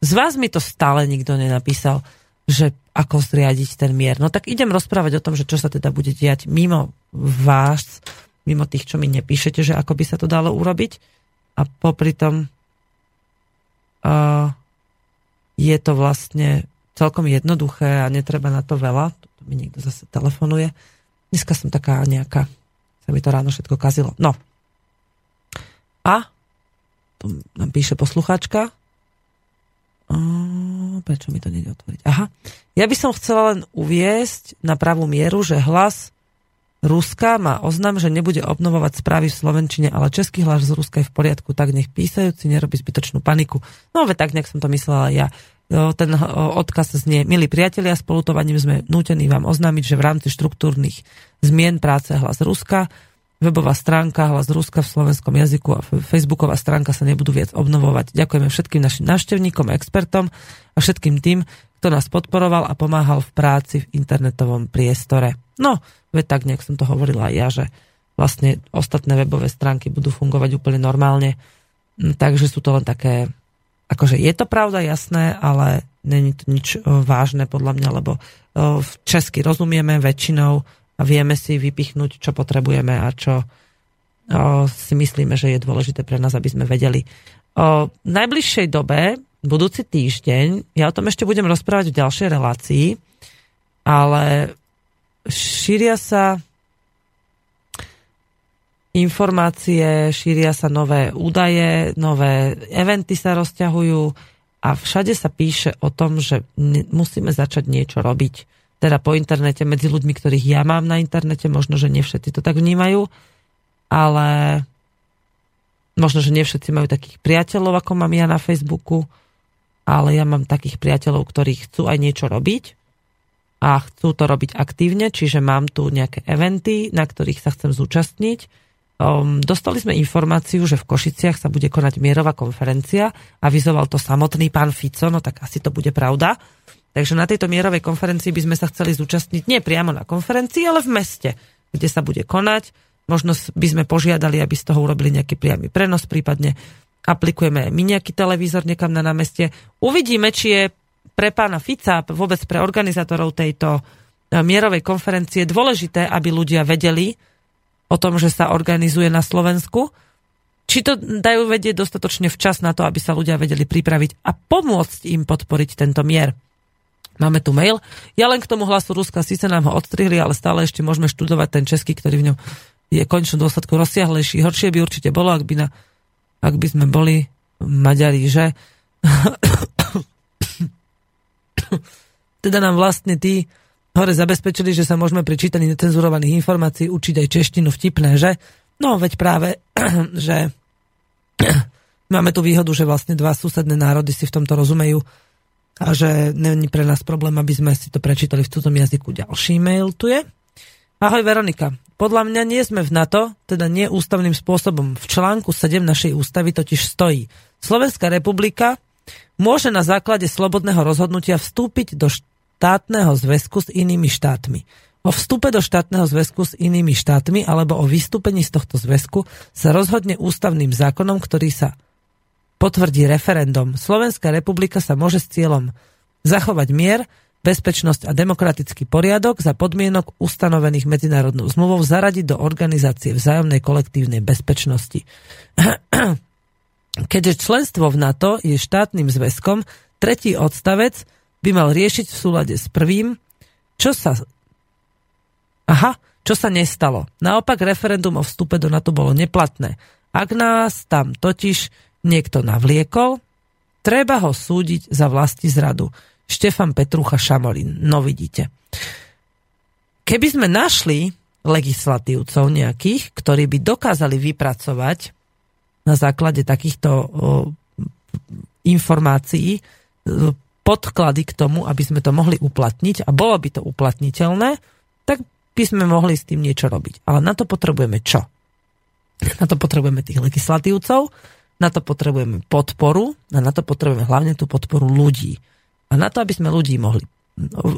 Z vás mi to stále nikto nenapísal, že ako zriadiť ten mier. No tak idem rozprávať o tom, že čo sa teda bude diať mimo vás, mimo tých, čo mi nepíšete, že ako by sa to dalo urobiť. A popri tom uh, je to vlastne celkom jednoduché a netreba na to veľa. Tu mi niekto zase telefonuje. Dneska som taká nejaká, sa mi to ráno všetko kazilo. No. A tu nám píše poslucháčka. Prečo mi to nejde otvoriť? Aha. Ja by som chcela len uviesť na pravú mieru, že hlas Ruska má oznam, že nebude obnovovať správy v Slovenčine, ale český hlas z Ruska je v poriadku, tak nech písajúci nerobí zbytočnú paniku. No ve tak nejak som to myslela ja. Ten odkaz znie, milí priatelia, s polutovaním sme nútení vám oznámiť, že v rámci štruktúrnych zmien práce hlas Ruska, webová stránka hlas Ruska v slovenskom jazyku a facebooková stránka sa nebudú viac obnovovať. Ďakujeme všetkým našim návštevníkom, expertom a všetkým tým, kto nás podporoval a pomáhal v práci v internetovom priestore. No, Veď tak nejak som to hovorila aj ja, že vlastne ostatné webové stránky budú fungovať úplne normálne. Mm, takže sú to len také, akože je to pravda, jasné, ale není to nič vážne podľa mňa, lebo v česky rozumieme väčšinou a vieme si vypichnúť, čo potrebujeme a čo si myslíme, že je dôležité pre nás, aby sme vedeli. V najbližšej dobe, budúci týždeň, ja o tom ešte budem rozprávať v ďalšej relácii, ale šíria sa informácie, šíria sa nové údaje, nové eventy sa rozťahujú a všade sa píše o tom, že musíme začať niečo robiť. Teda po internete medzi ľuďmi, ktorých ja mám na internete, možno, že nie všetci to tak vnímajú, ale možno, že nie všetci majú takých priateľov, ako mám ja na Facebooku, ale ja mám takých priateľov, ktorí chcú aj niečo robiť a chcú to robiť aktívne, čiže mám tu nejaké eventy, na ktorých sa chcem zúčastniť. Um, dostali sme informáciu, že v Košiciach sa bude konať mierová konferencia. Avizoval to samotný pán Fico, no tak asi to bude pravda. Takže na tejto mierovej konferencii by sme sa chceli zúčastniť nie priamo na konferencii, ale v meste, kde sa bude konať. Možno by sme požiadali, aby z toho urobili nejaký priamy prenos, prípadne aplikujeme my nejaký televízor niekam na námestie. Uvidíme, či je pre pána Fica, vôbec pre organizátorov tejto e, mierovej konferencie dôležité, aby ľudia vedeli o tom, že sa organizuje na Slovensku. Či to dajú vedieť dostatočne včas na to, aby sa ľudia vedeli pripraviť a pomôcť im podporiť tento mier. Máme tu mail. Ja len k tomu hlasu Ruska, síce nám ho odstrihli, ale stále ešte môžeme študovať ten český, ktorý v ňom je končnom dôsledku rozsiahlejší. Horšie by určite bolo, ak by, na, ak by sme boli Maďari, že? teda nám vlastne tí hore zabezpečili, že sa môžeme pri čítaní necenzurovaných informácií učiť aj češtinu vtipné, že? No, veď práve, že máme tu výhodu, že vlastne dva susedné národy si v tomto rozumejú a že není pre nás problém, aby sme si to prečítali v cudzom jazyku. Ďalší mail tu je. Ahoj Veronika, podľa mňa nie sme v NATO, teda nie ústavným spôsobom. V článku 7 našej ústavy totiž stojí Slovenská republika môže na základe slobodného rozhodnutia vstúpiť do štátneho zväzku s inými štátmi. O vstupe do štátneho zväzku s inými štátmi alebo o vystúpení z tohto zväzku sa rozhodne ústavným zákonom, ktorý sa potvrdí referendum. Slovenská republika sa môže s cieľom zachovať mier, bezpečnosť a demokratický poriadok za podmienok ustanovených medzinárodnou zmluvou zaradiť do organizácie vzájomnej kolektívnej bezpečnosti. Keďže členstvo v NATO je štátnym zväzkom, tretí odstavec by mal riešiť v súlade s prvým, čo sa... Aha, čo sa nestalo. Naopak referendum o vstupe do NATO bolo neplatné. Ak nás tam totiž niekto navliekol, treba ho súdiť za vlasti zradu. Štefan Petrucha Šamolin. No vidíte. Keby sme našli legislatívcov nejakých, ktorí by dokázali vypracovať na základe takýchto informácií podklady k tomu, aby sme to mohli uplatniť a bolo by to uplatniteľné, tak by sme mohli s tým niečo robiť. Ale na to potrebujeme čo? Na to potrebujeme tých legislatívcov, na to potrebujeme podporu a na to potrebujeme hlavne tú podporu ľudí. A na to, aby sme ľudí mohli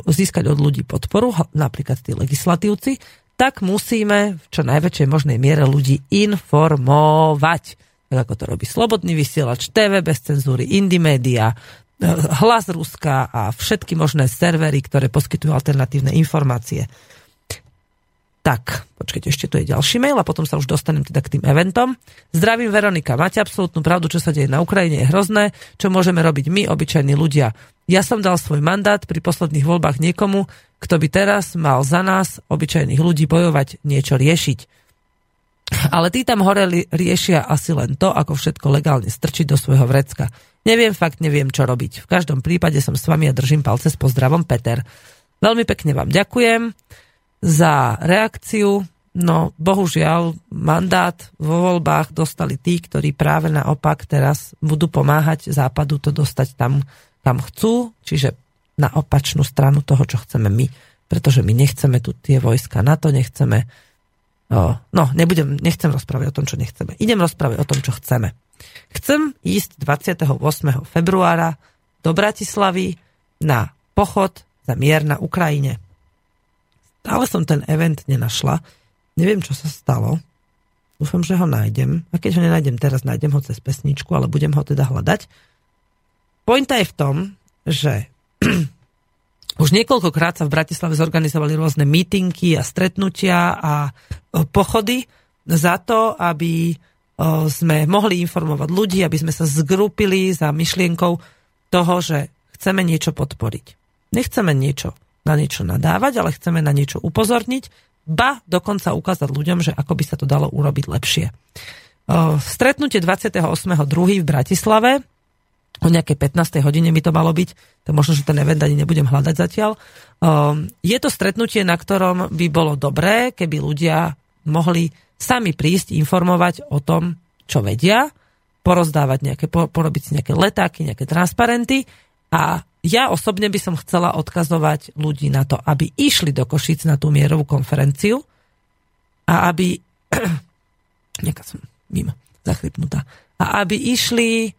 získať od ľudí podporu, napríklad tí legislatívci, tak musíme v čo najväčšej možnej miere ľudí informovať. Tak ako to robí Slobodný vysielač, TV bez cenzúry, Indie Media, Hlas Ruska a všetky možné servery, ktoré poskytujú alternatívne informácie. Tak, počkajte, ešte tu je ďalší mail a potom sa už dostanem teda k tým eventom. Zdravím Veronika, máte absolútnu pravdu, čo sa deje na Ukrajine je hrozné, čo môžeme robiť my, obyčajní ľudia. Ja som dal svoj mandát pri posledných voľbách niekomu, kto by teraz mal za nás, obyčajných ľudí, bojovať, niečo riešiť. Ale tí tam hore riešia asi len to, ako všetko legálne strčiť do svojho vrecka. Neviem, fakt neviem, čo robiť. V každom prípade som s vami a držím palce s pozdravom Peter. Veľmi pekne vám ďakujem za reakciu. No, bohužiaľ, mandát vo voľbách dostali tí, ktorí práve naopak teraz budú pomáhať Západu to dostať tam, kam chcú, čiže na opačnú stranu toho, čo chceme my. Pretože my nechceme tu tie vojska na to, nechceme... No, nebudem, nechcem rozprávať o tom, čo nechceme. Idem rozprávať o tom, čo chceme. Chcem ísť 28. februára do Bratislavy na pochod za mier na Ukrajine. Stále som ten event nenašla. Neviem, čo sa stalo. Dúfam, že ho nájdem. A keď ho nenájdem teraz, nájdem ho cez pesničku, ale budem ho teda hľadať. Pointa je v tom, že už niekoľkokrát sa v Bratislave zorganizovali rôzne mítinky a stretnutia a pochody za to, aby sme mohli informovať ľudí, aby sme sa zgrupili za myšlienkou toho, že chceme niečo podporiť. Nechceme niečo na niečo nadávať, ale chceme na niečo upozorniť, ba dokonca ukázať ľuďom, že ako by sa to dalo urobiť lepšie. Stretnutie 28.2. v Bratislave, o nejakej 15. hodine mi to malo byť, to možno, že ten event ani nebudem hľadať zatiaľ. Je to stretnutie, na ktorom by bolo dobré, keby ľudia mohli sami prísť informovať o tom, čo vedia, porozdávať nejaké, porobiť si nejaké letáky, nejaké transparenty a ja osobne by som chcela odkazovať ľudí na to, aby išli do Košic na tú mierovú konferenciu a aby nejaká som mimo, zachrypnutá, a aby išli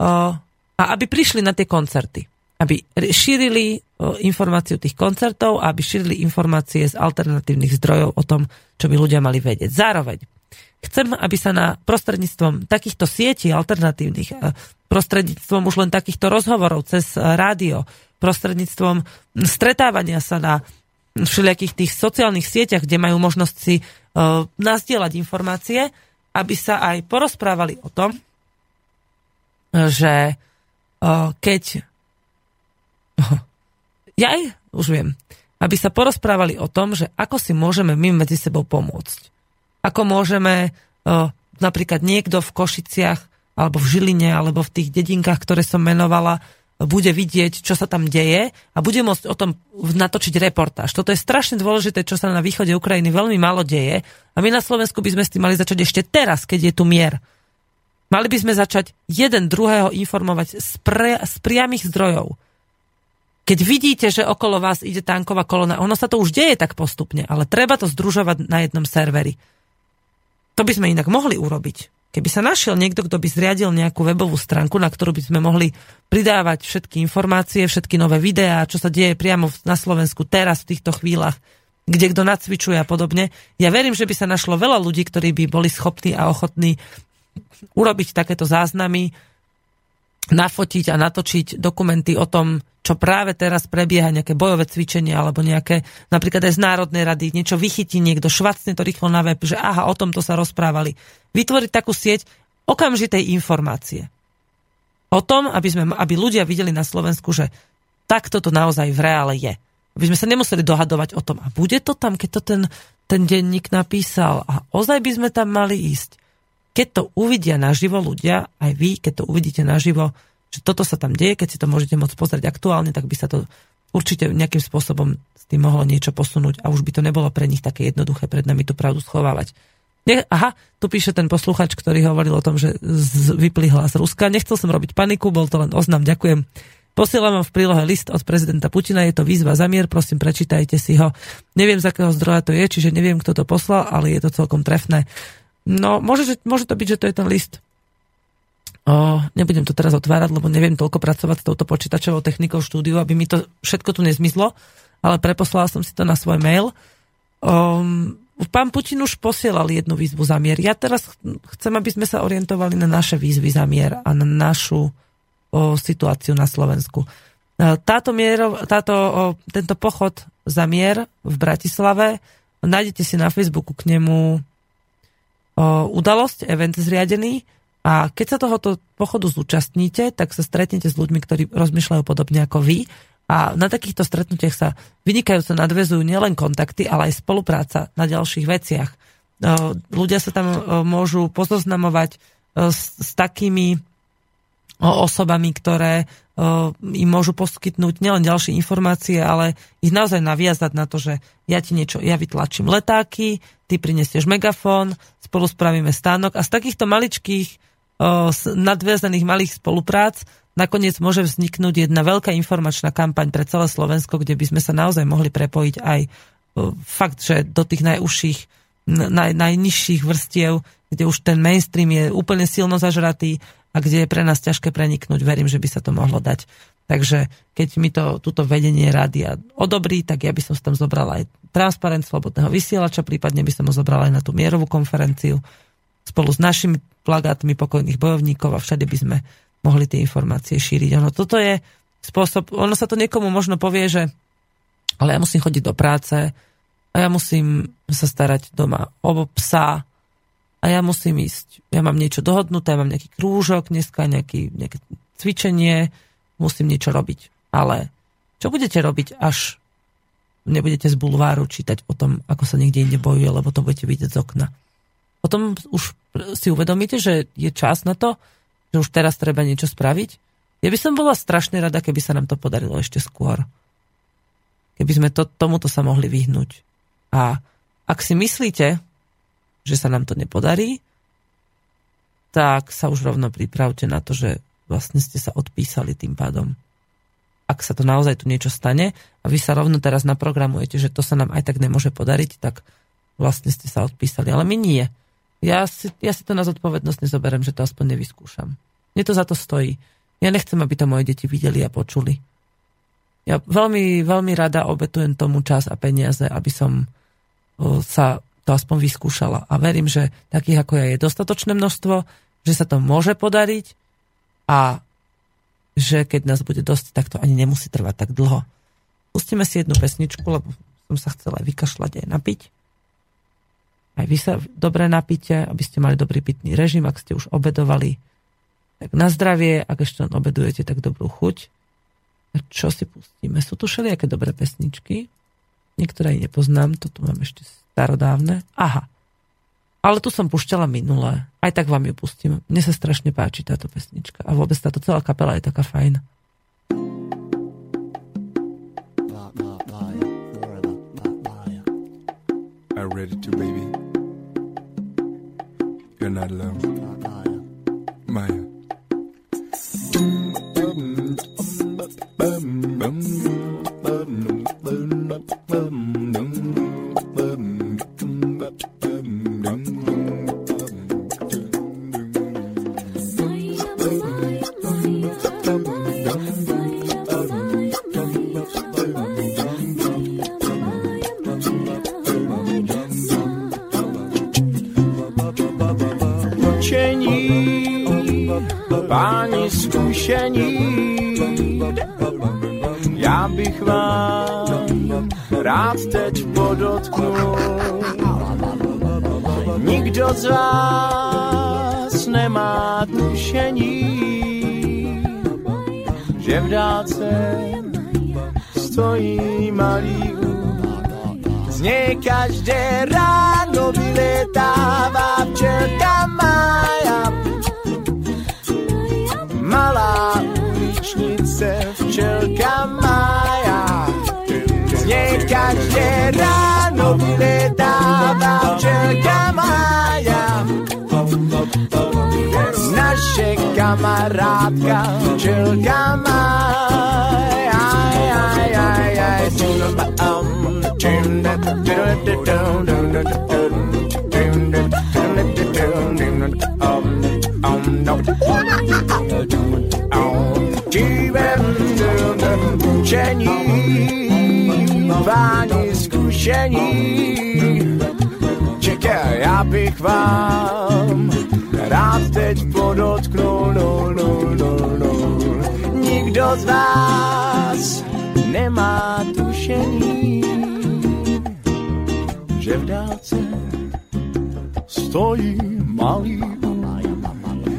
a aby prišli na tie koncerty. Aby šírili informáciu tých koncertov aby šírili informácie z alternatívnych zdrojov o tom, čo by ľudia mali vedieť. Zároveň chcem, aby sa na prostredníctvom takýchto sietí alternatívnych prostredníctvom už len takýchto rozhovorov cez eh, rádio, prostredníctvom stretávania sa na všelijakých tých sociálnych sieťach, kde majú možnosť si uh, nazdieľať informácie, aby sa aj porozprávali o tom, že uh, keď ja aj už viem, aby sa porozprávali o tom, že ako si môžeme my medzi sebou pomôcť. Ako môžeme napríklad niekto v Košiciach alebo v Žiline, alebo v tých dedinkách, ktoré som menovala, bude vidieť, čo sa tam deje a bude môcť o tom natočiť reportáž. Toto je strašne dôležité, čo sa na východe Ukrajiny veľmi málo deje a my na Slovensku by sme s tým mali začať ešte teraz, keď je tu mier. Mali by sme začať jeden druhého informovať z, pre, z priamých zdrojov. Keď vidíte, že okolo vás ide tanková kolona, ono sa to už deje tak postupne, ale treba to združovať na jednom serveri. To by sme inak mohli urobiť Keby sa našiel niekto, kto by zriadil nejakú webovú stránku, na ktorú by sme mohli pridávať všetky informácie, všetky nové videá, čo sa deje priamo na Slovensku teraz v týchto chvíľach, kde kto nacvičuje a podobne. Ja verím, že by sa našlo veľa ľudí, ktorí by boli schopní a ochotní urobiť takéto záznamy, nafotiť a natočiť dokumenty o tom, čo práve teraz prebieha, nejaké bojové cvičenie alebo nejaké, napríklad aj z Národnej rady, niečo vychytí niekto, švacne to rýchlo na web, že aha, o tomto sa rozprávali. Vytvoriť takú sieť okamžitej informácie. O tom, aby, sme, aby ľudia videli na Slovensku, že takto to naozaj v reále je. Aby sme sa nemuseli dohadovať o tom, a bude to tam, keď to ten, ten denník napísal a ozaj by sme tam mali ísť. Keď to uvidia naživo ľudia, aj vy, keď to uvidíte naživo, že toto sa tam deje, keď si to môžete môcť pozrieť aktuálne, tak by sa to určite nejakým spôsobom s tým mohlo niečo posunúť a už by to nebolo pre nich také jednoduché pred nami tú pravdu schovávať. Ne, aha, tu píše ten posluchač, ktorý hovoril o tom, že z, vyplý hlas Ruska. Nechcel som robiť paniku, bol to len oznam, ďakujem. Posielam vám v prílohe list od prezidenta Putina, je to výzva za mier, prosím, prečítajte si ho. Neviem, z akého zdroja to je, čiže neviem, kto to poslal, ale je to celkom trefné. No, môže, môže to byť, že to je ten list O, nebudem to teraz otvárať, lebo neviem toľko pracovať s touto počítačovou technikou štúdiu, aby mi to všetko tu nezmizlo, ale preposlala som si to na svoj mail. Um, pán Putin už posielal jednu výzvu za mier. Ja teraz chcem, aby sme sa orientovali na naše výzvy za mier a na našu o, situáciu na Slovensku. E, táto mier, táto, o, tento pochod za mier v Bratislave, nájdete si na Facebooku k nemu o, udalosť, event zriadený, a keď sa tohoto pochodu zúčastníte, tak sa stretnete s ľuďmi, ktorí rozmýšľajú podobne ako vy. A na takýchto stretnutiach sa vynikajúco nadvezujú nielen kontakty, ale aj spolupráca na ďalších veciach. Ľudia sa tam môžu pozoznamovať s, s takými osobami, ktoré im môžu poskytnúť nielen ďalšie informácie, ale ich naozaj naviazať na to, že ja ti niečo, ja vytlačím letáky, ty prinesieš megafón, spolu spravíme stánok a z takýchto maličkých nadviazaných malých spoluprác nakoniec môže vzniknúť jedna veľká informačná kampaň pre celé Slovensko, kde by sme sa naozaj mohli prepojiť aj fakt, že do tých najúžších, naj, najnižších vrstiev, kde už ten mainstream je úplne silno zažratý a kde je pre nás ťažké preniknúť. Verím, že by sa to mohlo dať. Takže keď mi to túto vedenie rádia odobrí, tak ja by som tam zobrala aj transparent slobodného vysielača, prípadne by som ho zobrala aj na tú mierovú konferenciu spolu s našimi plagátmi pokojných bojovníkov a všade by sme mohli tie informácie šíriť. Ono toto je spôsob, ono sa to niekomu možno povie, že ale ja musím chodiť do práce a ja musím sa starať doma o psa a ja musím ísť, ja mám niečo dohodnuté, ja mám nejaký krúžok dneska, nejaký, nejaké cvičenie, musím niečo robiť. Ale čo budete robiť, až nebudete z bulváru čítať o tom, ako sa niekde inde bojuje, lebo to budete vidieť z okna. Potom už si uvedomíte, že je čas na to, že už teraz treba niečo spraviť. Ja by som bola strašne rada, keby sa nám to podarilo ešte skôr. Keby sme to, tomuto sa mohli vyhnúť. A ak si myslíte, že sa nám to nepodarí, tak sa už rovno pripravte na to, že vlastne ste sa odpísali tým pádom. Ak sa to naozaj tu niečo stane a vy sa rovno teraz naprogramujete, že to sa nám aj tak nemôže podariť, tak vlastne ste sa odpísali. Ale my nie. Ja si, ja si to na zodpovednosť nezoberiem, že to aspoň nevyskúšam. Mne to za to stojí. Ja nechcem, aby to moje deti videli a počuli. Ja veľmi, veľmi rada obetujem tomu čas a peniaze, aby som sa to aspoň vyskúšala. A verím, že takých ako ja je dostatočné množstvo, že sa to môže podariť a že keď nás bude dosť, tak to ani nemusí trvať tak dlho. Pustíme si jednu pesničku, lebo som sa chcela vykašľať aj napiť aj vy sa dobre napíte, aby ste mali dobrý pitný režim, ak ste už obedovali, tak na zdravie, ak ešte len obedujete, tak dobrú chuť. A čo si pustíme? Sú tu všelijaké dobré pesničky, niektoré aj nepoznám, to tu mám ešte starodávne. Aha, ale tu som pušťala minulé. Aj tak vám ju pustím. Mne sa strašne páči táto pesnička. A vôbec táto celá kapela je taká fajn. Are ready to baby? Miteinander. Maya. Bum. Zkušení, já bych vám rád teď podotknul. Nikdo z vás nemá tušení, že v dálce stojí malý z něj každé ráno vyletává včelka uličnice včelka Maja. Něj každé ráno vyletává včelka Maja. Naše kamarádka včelka Maja. Aj, aj, aj, aj, Váni zkušení Čekaj, já bych vám rád teď podotknul no, no, no, no. Nikdo z vás nemá tušení že v dálce stojí malý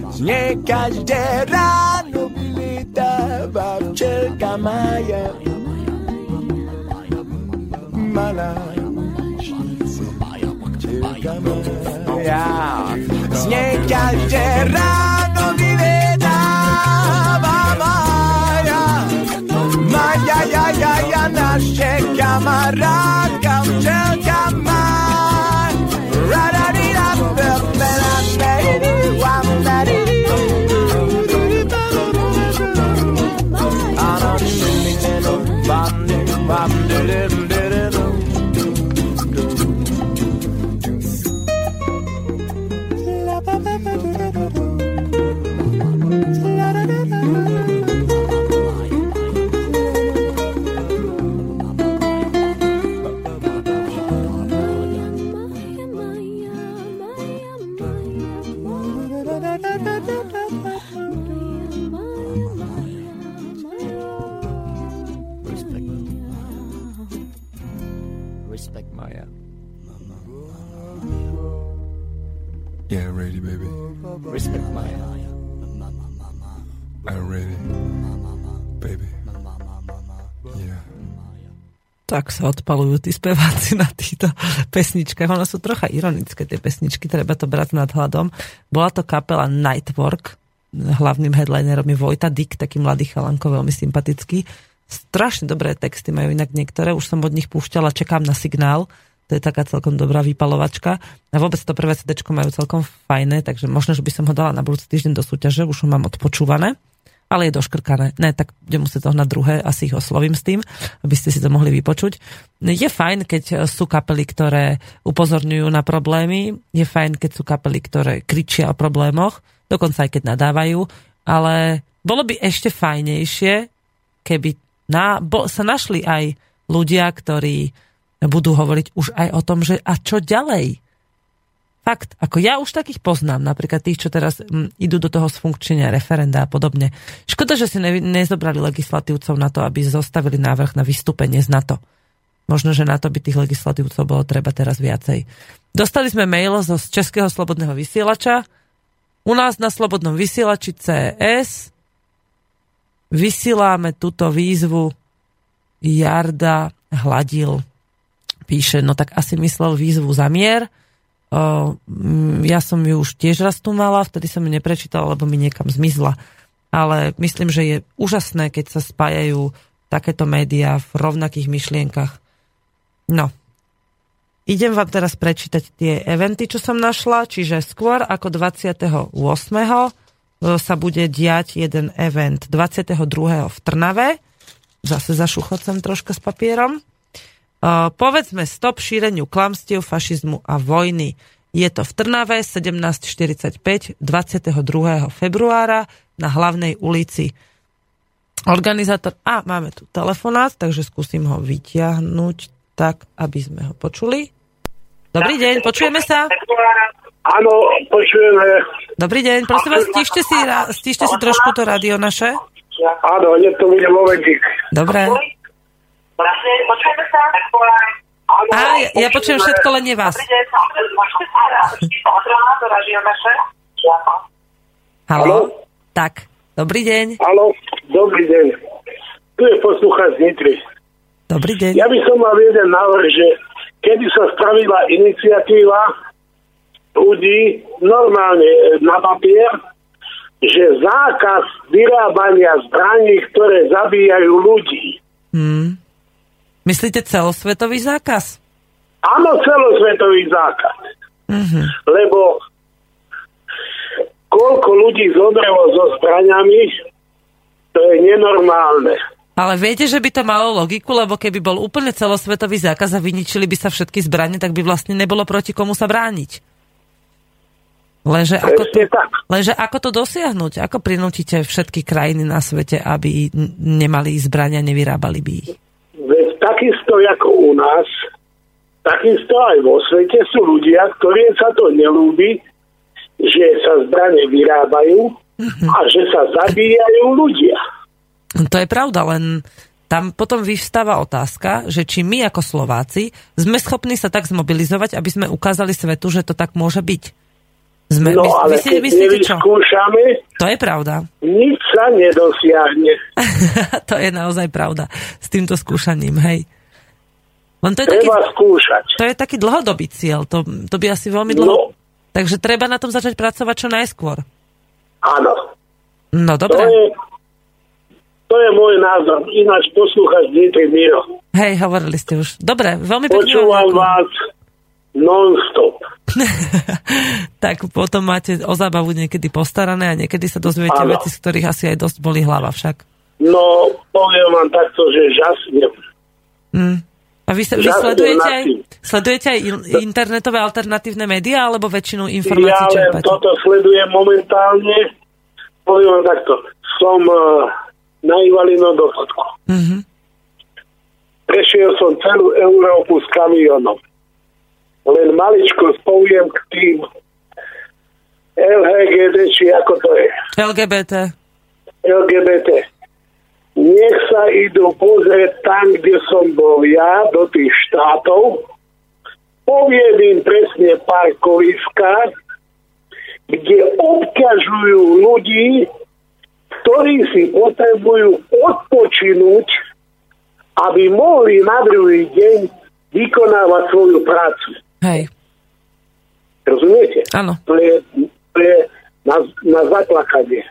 z nej každé ráno vylitáva včelka Maja. Malá včelka Maja. Z nej každé ráno vylitáva Maja. Maja, ja, ja, ja, naše kamarádka včelka Maja. Respect Tak sa odpalujú tí speváci na týchto pesničkách. Ono sú trocha ironické tie pesničky, treba to brať nad hľadom. Bola to kapela Nightwork, hlavným headlinerom je Vojta Dick, taký mladý chalanko, veľmi sympatický. Strašne dobré texty majú inak niektoré, už som od nich púšťala, čakám na signál, to je taká celkom dobrá vypalovačka. A vôbec to prvé CD majú celkom fajné, takže možno, že by som ho dala na budúci týždeň do súťaže, už ho mám odpočúvané ale je doškrkané. Ne, tak budem musieť to na druhé, asi ich oslovím s tým, aby ste si to mohli vypočuť. Je fajn, keď sú kapely, ktoré upozorňujú na problémy, je fajn, keď sú kapely, ktoré kričia o problémoch, dokonca aj keď nadávajú, ale bolo by ešte fajnejšie, keby na, bo, sa našli aj ľudia, ktorí budú hovoriť už aj o tom, že a čo ďalej? Fakt, ako ja už takých poznám, napríklad tých, čo teraz m, idú do toho sfunkčenia referenda a podobne. Škoda, že si ne, nezobrali legislatívcov na to, aby zostavili návrh na vystúpenie z NATO. Možno, že na to by tých legislatívcov bolo treba teraz viacej. Dostali sme mail zo Českého slobodného vysielača. U nás na slobodnom vysielači CS vysieláme túto výzvu Jarda Hladil. Píše, no tak asi myslel výzvu za mier, ja som ju už tiež raz tu mala, vtedy som ju neprečítala, lebo mi niekam zmizla. Ale myslím, že je úžasné, keď sa spájajú takéto médiá v rovnakých myšlienkach. No. Idem vám teraz prečítať tie eventy, čo som našla, čiže skôr ako 28. sa bude diať jeden event 22. v Trnave. Zase zašuchocem troška s papierom. Povedzme stop šíreniu klamstiev, fašizmu a vojny. Je to v Trnave 1745 22. februára na hlavnej ulici. Organizátor, a máme tu telefonát, takže skúsim ho vyťahnuť tak, aby sme ho počuli. Dobrý deň, počujeme sa? Áno, počujeme. Dobrý deň, prosím vás, stište si, stište si trošku to rádio naše. Áno, hneď to bude momentík. Dobre. A ja, ja počujem všetko, len nie vás. Haló? Tak, dobrý deň. Áno, dobrý deň. Tu je poslucháč Nitry. Dobrý deň. Ja by som mal jeden návrh, že kedy sa spravila iniciatíva ľudí normálne na papier, že zákaz vyrábania zbraní, ktoré zabíjajú ľudí. Hmm. Myslíte celosvetový zákaz? Áno, celosvetový zákaz. Mhm. Lebo koľko ľudí zomrelo so zbraňami, to je nenormálne. Ale viete, že by to malo logiku, lebo keby bol úplne celosvetový zákaz a vyničili by sa všetky zbranie, tak by vlastne nebolo proti komu sa brániť. Lenže ako, to, lenže ako to dosiahnuť? Ako prinútite všetky krajiny na svete, aby nemali zbrania, nevyrábali by ich? Takisto ako u nás, takisto aj vo svete sú ľudia, ktorým sa to nelúbi, že sa zbranie vyrábajú a že sa zabíjajú ľudia. No To je pravda, len tam potom vyvstáva otázka, že či my ako Slováci sme schopní sa tak zmobilizovať, aby sme ukázali svetu, že to tak môže byť. Sme, No my- ale si keď myslíte čo? nevyskúšame, To je pravda. nič sa nedosiahne. to je naozaj pravda. S týmto skúšaním, hej. Len to je taký, Treba skúšať. to je taký dlhodobý cieľ. To, to by asi veľmi dlho... No, Takže treba na tom začať pracovať čo najskôr. áno. No To dobre. je, to je môj názor. Ináč poslúchaš Dmitry Miro. Hej, hovorili ste už. Dobre, veľmi pekne. Počúvam ďakujem. vás non-stop. tak potom máte o zábavu niekedy postarané a niekedy sa dozviete Áno. veci, z ktorých asi aj dosť boli hlava však. No, poviem vám takto, že žasnem. Mm. A vy, sa, vy sledujete, aj, sledujete aj in- internetové alternatívne médiá alebo väčšinu Ja informácií len čerpáte? toto sledujem momentálne. Poviem vám takto. Som uh, na Ivalino dochodku. Mhm. Prešiel som celú Európu s kamionom. Len maličko spoviem k tým LHGD, či ako to je. LGBT. LGBT. Nech sa idú pozrieť tam, kde som bol ja, do tých štátov. Poviem im presne parkoviska, kde obťažujú ľudí, ktorí si potrebujú odpočinúť, aby mohli na druhý deň vykonávať svoju prácu. Hej, Rozumiete? áno, To je, to je na, na zaplakanie.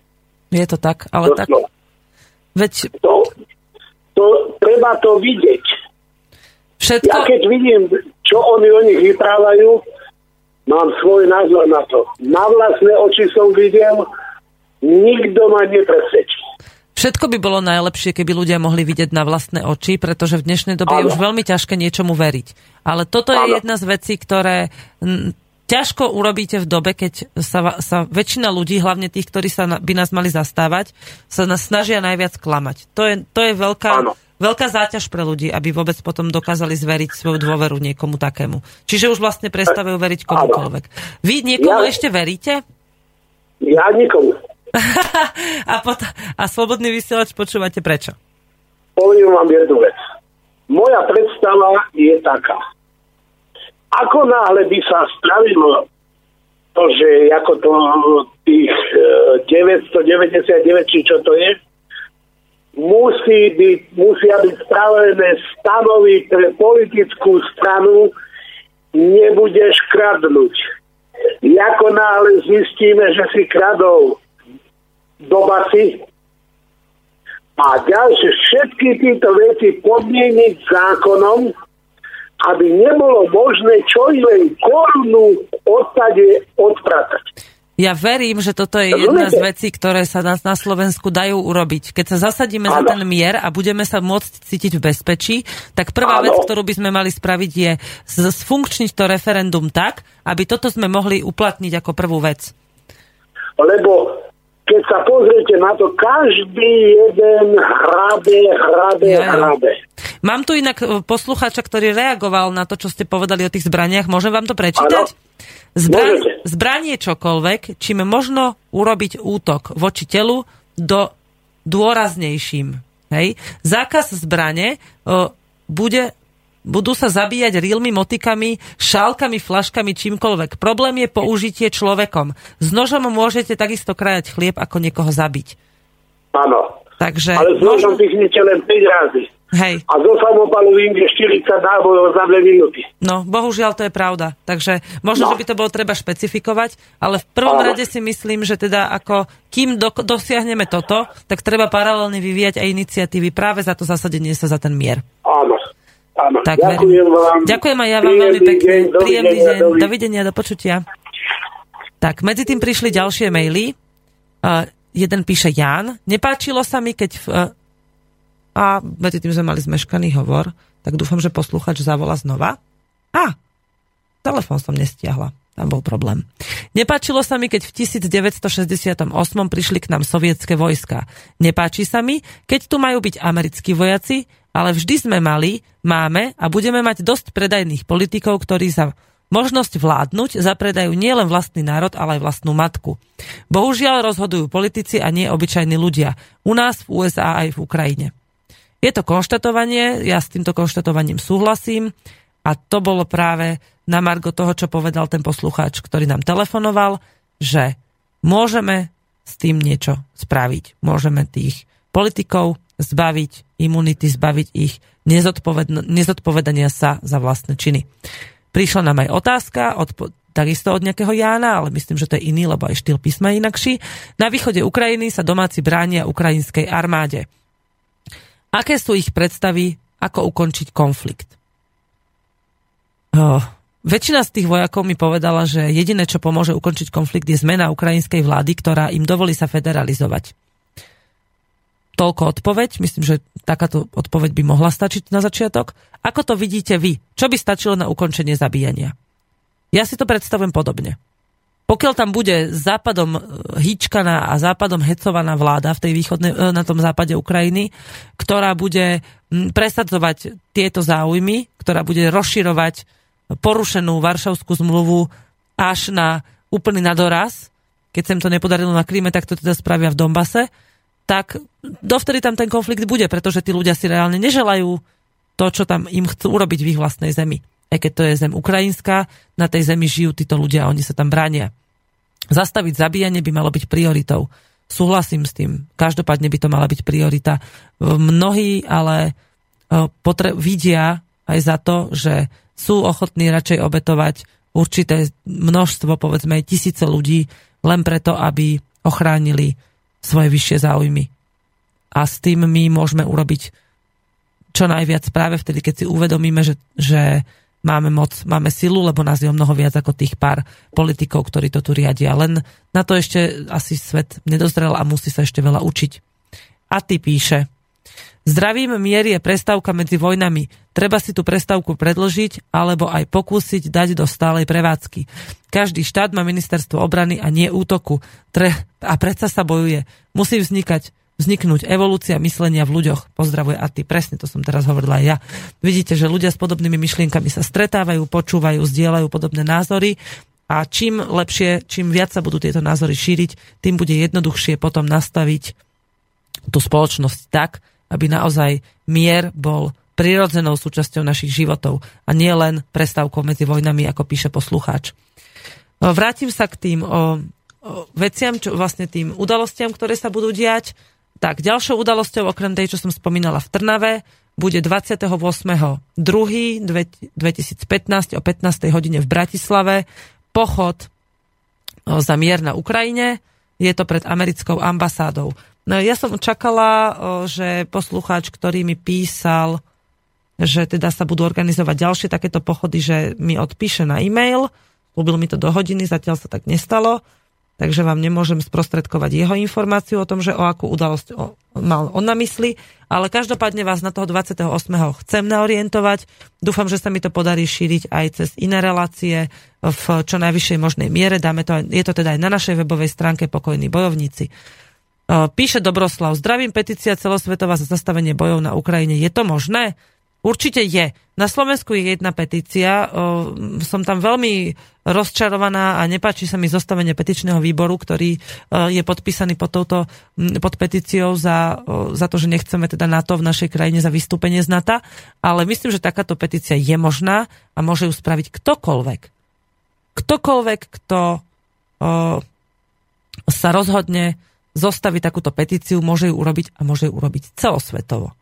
je to tak, ale tak, Doslova. veď to, to, treba to vidieť. všetko, Ja keď vidím, čo oni o nich vyprávajú, mám svoj názor na to. Na vlastné oči som videl, nikto ma nepresvedčí. Všetko by bolo najlepšie, keby ľudia mohli vidieť na vlastné oči, pretože v dnešnej dobe je Áno. už veľmi ťažké niečomu veriť. Ale toto je jedna z vecí, ktoré mm, ťažko urobíte v dobe, keď sa, sa väčšina ľudí, hlavne tých, ktorí sa by nás mali zastávať, sa nás snažia najviac klamať. To je, to je veľká, veľká záťaž pre ľudí, aby vôbec potom dokázali zveriť svoju dôveru niekomu takému. Čiže už vlastne prestávajú veriť komukoľvek. Vy niekomu Ja- ešte veríte? Ja nikomu. a, pot- a slobodný vysielač počúvate prečo? Poviem vám jednu vec. Moja predstava je taká. Ako náhle by sa spravilo to, že ako to tých e, 999, či čo to je, musí byť, musia byť spravené stanovy pre politickú stranu, nebudeš kradnúť. Ako náhle zistíme, že si kradol do basy, a ďalšie všetky tieto veci podmieniť zákonom, aby nebolo možné čo len korunu odtade odpratať. Ja verím, že toto je jedna z vecí, ktoré sa nás na Slovensku dajú urobiť. Keď sa zasadíme za Áno. ten mier a budeme sa môcť cítiť v bezpečí, tak prvá Áno. vec, ktorú by sme mali spraviť, je sfunkčniť to referendum tak, aby toto sme mohli uplatniť ako prvú vec. Lebo keď sa pozriete na to, každý jeden hrabe, hrabe, jo. hrabe. Mám tu inak e, poslucháča, ktorý reagoval na to, čo ste povedali o tých zbraniach. Môžem vám to prečítať? Zbraň, Môžete. je čokoľvek, čím možno urobiť útok voči telu do dôraznejším. Hej? Zákaz zbrane o, bude budú sa zabíjať rílmi, motikami, šálkami, flaškami, čímkoľvek. Problém je použitie človekom. S nožom môžete takisto krajať chlieb, ako niekoho zabiť. Áno. Takže... Ale s nožom pichnete len 5 razy. Hej, A zo samopalu vyjde 40 nábojov za 2 minúty. no bohužiaľ to je pravda. Takže možno, No. že by to bolo treba špecifikovať, ale v prvom Áno. rade si myslím, že teda ako kým do, dosiahneme toto, tak treba paralelne vyvíjať aj iniciatívy práve za to zasadenie sa za ten mier. Áno. Tak Ďakujem vám. Ďakujem aj ja vám veľmi pekne. deň, Príjemný dovidenia, deň. dovidenia. Do počutia. Tak, medzi tým prišli ďalšie maily. Uh, jeden píše Jan. Nepáčilo sa mi, keď... V, uh, a medzi tým sme mali zmeškaný hovor, tak dúfam, že posluchač zavola znova. A, telefón som nestiahla. Tam bol problém. Nepáčilo sa mi, keď v 1968 prišli k nám sovietské vojska. Nepáči sa mi, keď tu majú byť americkí vojaci, ale vždy sme mali, máme a budeme mať dosť predajných politikov, ktorí za možnosť vládnuť zapredajú nielen vlastný národ, ale aj vlastnú matku. Bohužiaľ rozhodujú politici a nie obyčajní ľudia. U nás, v USA aj v Ukrajine. Je to konštatovanie, ja s týmto konštatovaním súhlasím a to bolo práve na margo toho, čo povedal ten poslucháč, ktorý nám telefonoval, že môžeme s tým niečo spraviť. Môžeme tých politikov zbaviť imunity, zbaviť ich nezodpovedania sa za vlastné činy. Prišla nám aj otázka, od, takisto od nejakého Jána, ale myslím, že to je iný, lebo aj štýl písma je inakší. Na východe Ukrajiny sa domáci bránia ukrajinskej armáde. Aké sú ich predstavy, ako ukončiť konflikt? Oh, väčšina z tých vojakov mi povedala, že jediné, čo pomôže ukončiť konflikt, je zmena ukrajinskej vlády, ktorá im dovolí sa federalizovať. Toľko odpoveď. Myslím, že takáto odpoveď by mohla stačiť na začiatok. Ako to vidíte vy? Čo by stačilo na ukončenie zabíjania? Ja si to predstavujem podobne. Pokiaľ tam bude západom e, hýčkaná a západom hecovaná vláda v tej východnej, e, na tom západe Ukrajiny, ktorá bude presadzovať tieto záujmy, ktorá bude rozširovať porušenú Varšavskú zmluvu až na úplný nadoraz, keď sa im to nepodarilo na Kríme, tak to teda spravia v Dombase, tak dovtedy tam ten konflikt bude, pretože tí ľudia si reálne neželajú to, čo tam im chcú urobiť v ich vlastnej zemi. Aj keď to je zem ukrajinská, na tej zemi žijú títo ľudia a oni sa tam bránia. Zastaviť zabíjanie by malo byť prioritou. Súhlasím s tým. Každopádne by to mala byť priorita. Mnohí ale potre- vidia aj za to, že sú ochotní radšej obetovať určité množstvo, povedzme tisíce ľudí, len preto, aby ochránili svoje vyššie záujmy. A s tým my môžeme urobiť čo najviac práve vtedy, keď si uvedomíme, že, že máme moc, máme silu, lebo nás je o mnoho viac ako tých pár politikov, ktorí to tu riadia. Len na to ešte asi svet nedozrel a musí sa ešte veľa učiť. A ty píše, Zdravím mier je prestávka medzi vojnami. Treba si tú prestávku predložiť alebo aj pokúsiť dať do stálej prevádzky. Každý štát má ministerstvo obrany a nie útoku. Tre- a predsa sa bojuje. Musí vznikať vzniknúť evolúcia myslenia v ľuďoch. Pozdravuje a ty. Presne to som teraz hovorila aj ja. Vidíte, že ľudia s podobnými myšlienkami sa stretávajú, počúvajú, zdieľajú podobné názory a čím lepšie, čím viac sa budú tieto názory šíriť, tým bude jednoduchšie potom nastaviť tú spoločnosť tak, aby naozaj mier bol prirodzenou súčasťou našich životov a nie len prestávkou medzi vojnami, ako píše poslucháč. Vrátim sa k tým o, o veciam, čo vlastne tým udalostiam, ktoré sa budú diať. Tak, ďalšou udalosťou, okrem tej, čo som spomínala v Trnave, bude 28.2.2015 o 15. hodine v Bratislave pochod za mier na Ukrajine. Je to pred americkou ambasádou. No, ja som čakala, že poslucháč, ktorý mi písal, že teda sa budú organizovať ďalšie takéto pochody, že mi odpíše na e-mail. Slúbil mi to do hodiny, zatiaľ sa tak nestalo takže vám nemôžem sprostredkovať jeho informáciu o tom, že o akú udalosť mal on na mysli, ale každopádne vás na toho 28. chcem naorientovať. Dúfam, že sa mi to podarí šíriť aj cez iné relácie v čo najvyššej možnej miere. Dáme to, je to teda aj na našej webovej stránke Pokojní bojovníci. Píše Dobroslav, zdravím, petícia celosvetová za zastavenie bojov na Ukrajine. Je to možné? Určite je. Na Slovensku je jedna petícia. Som tam veľmi rozčarovaná a nepáči sa mi zostavenie petičného výboru, ktorý je podpísaný pod, touto, pod petíciou za, za to, že nechceme teda NATO v našej krajine za vystúpenie z NATO. Ale myslím, že takáto petícia je možná a môže ju spraviť ktokoľvek. Ktokoľvek, kto sa rozhodne zostaviť takúto petíciu, môže ju urobiť a môže ju urobiť celosvetovo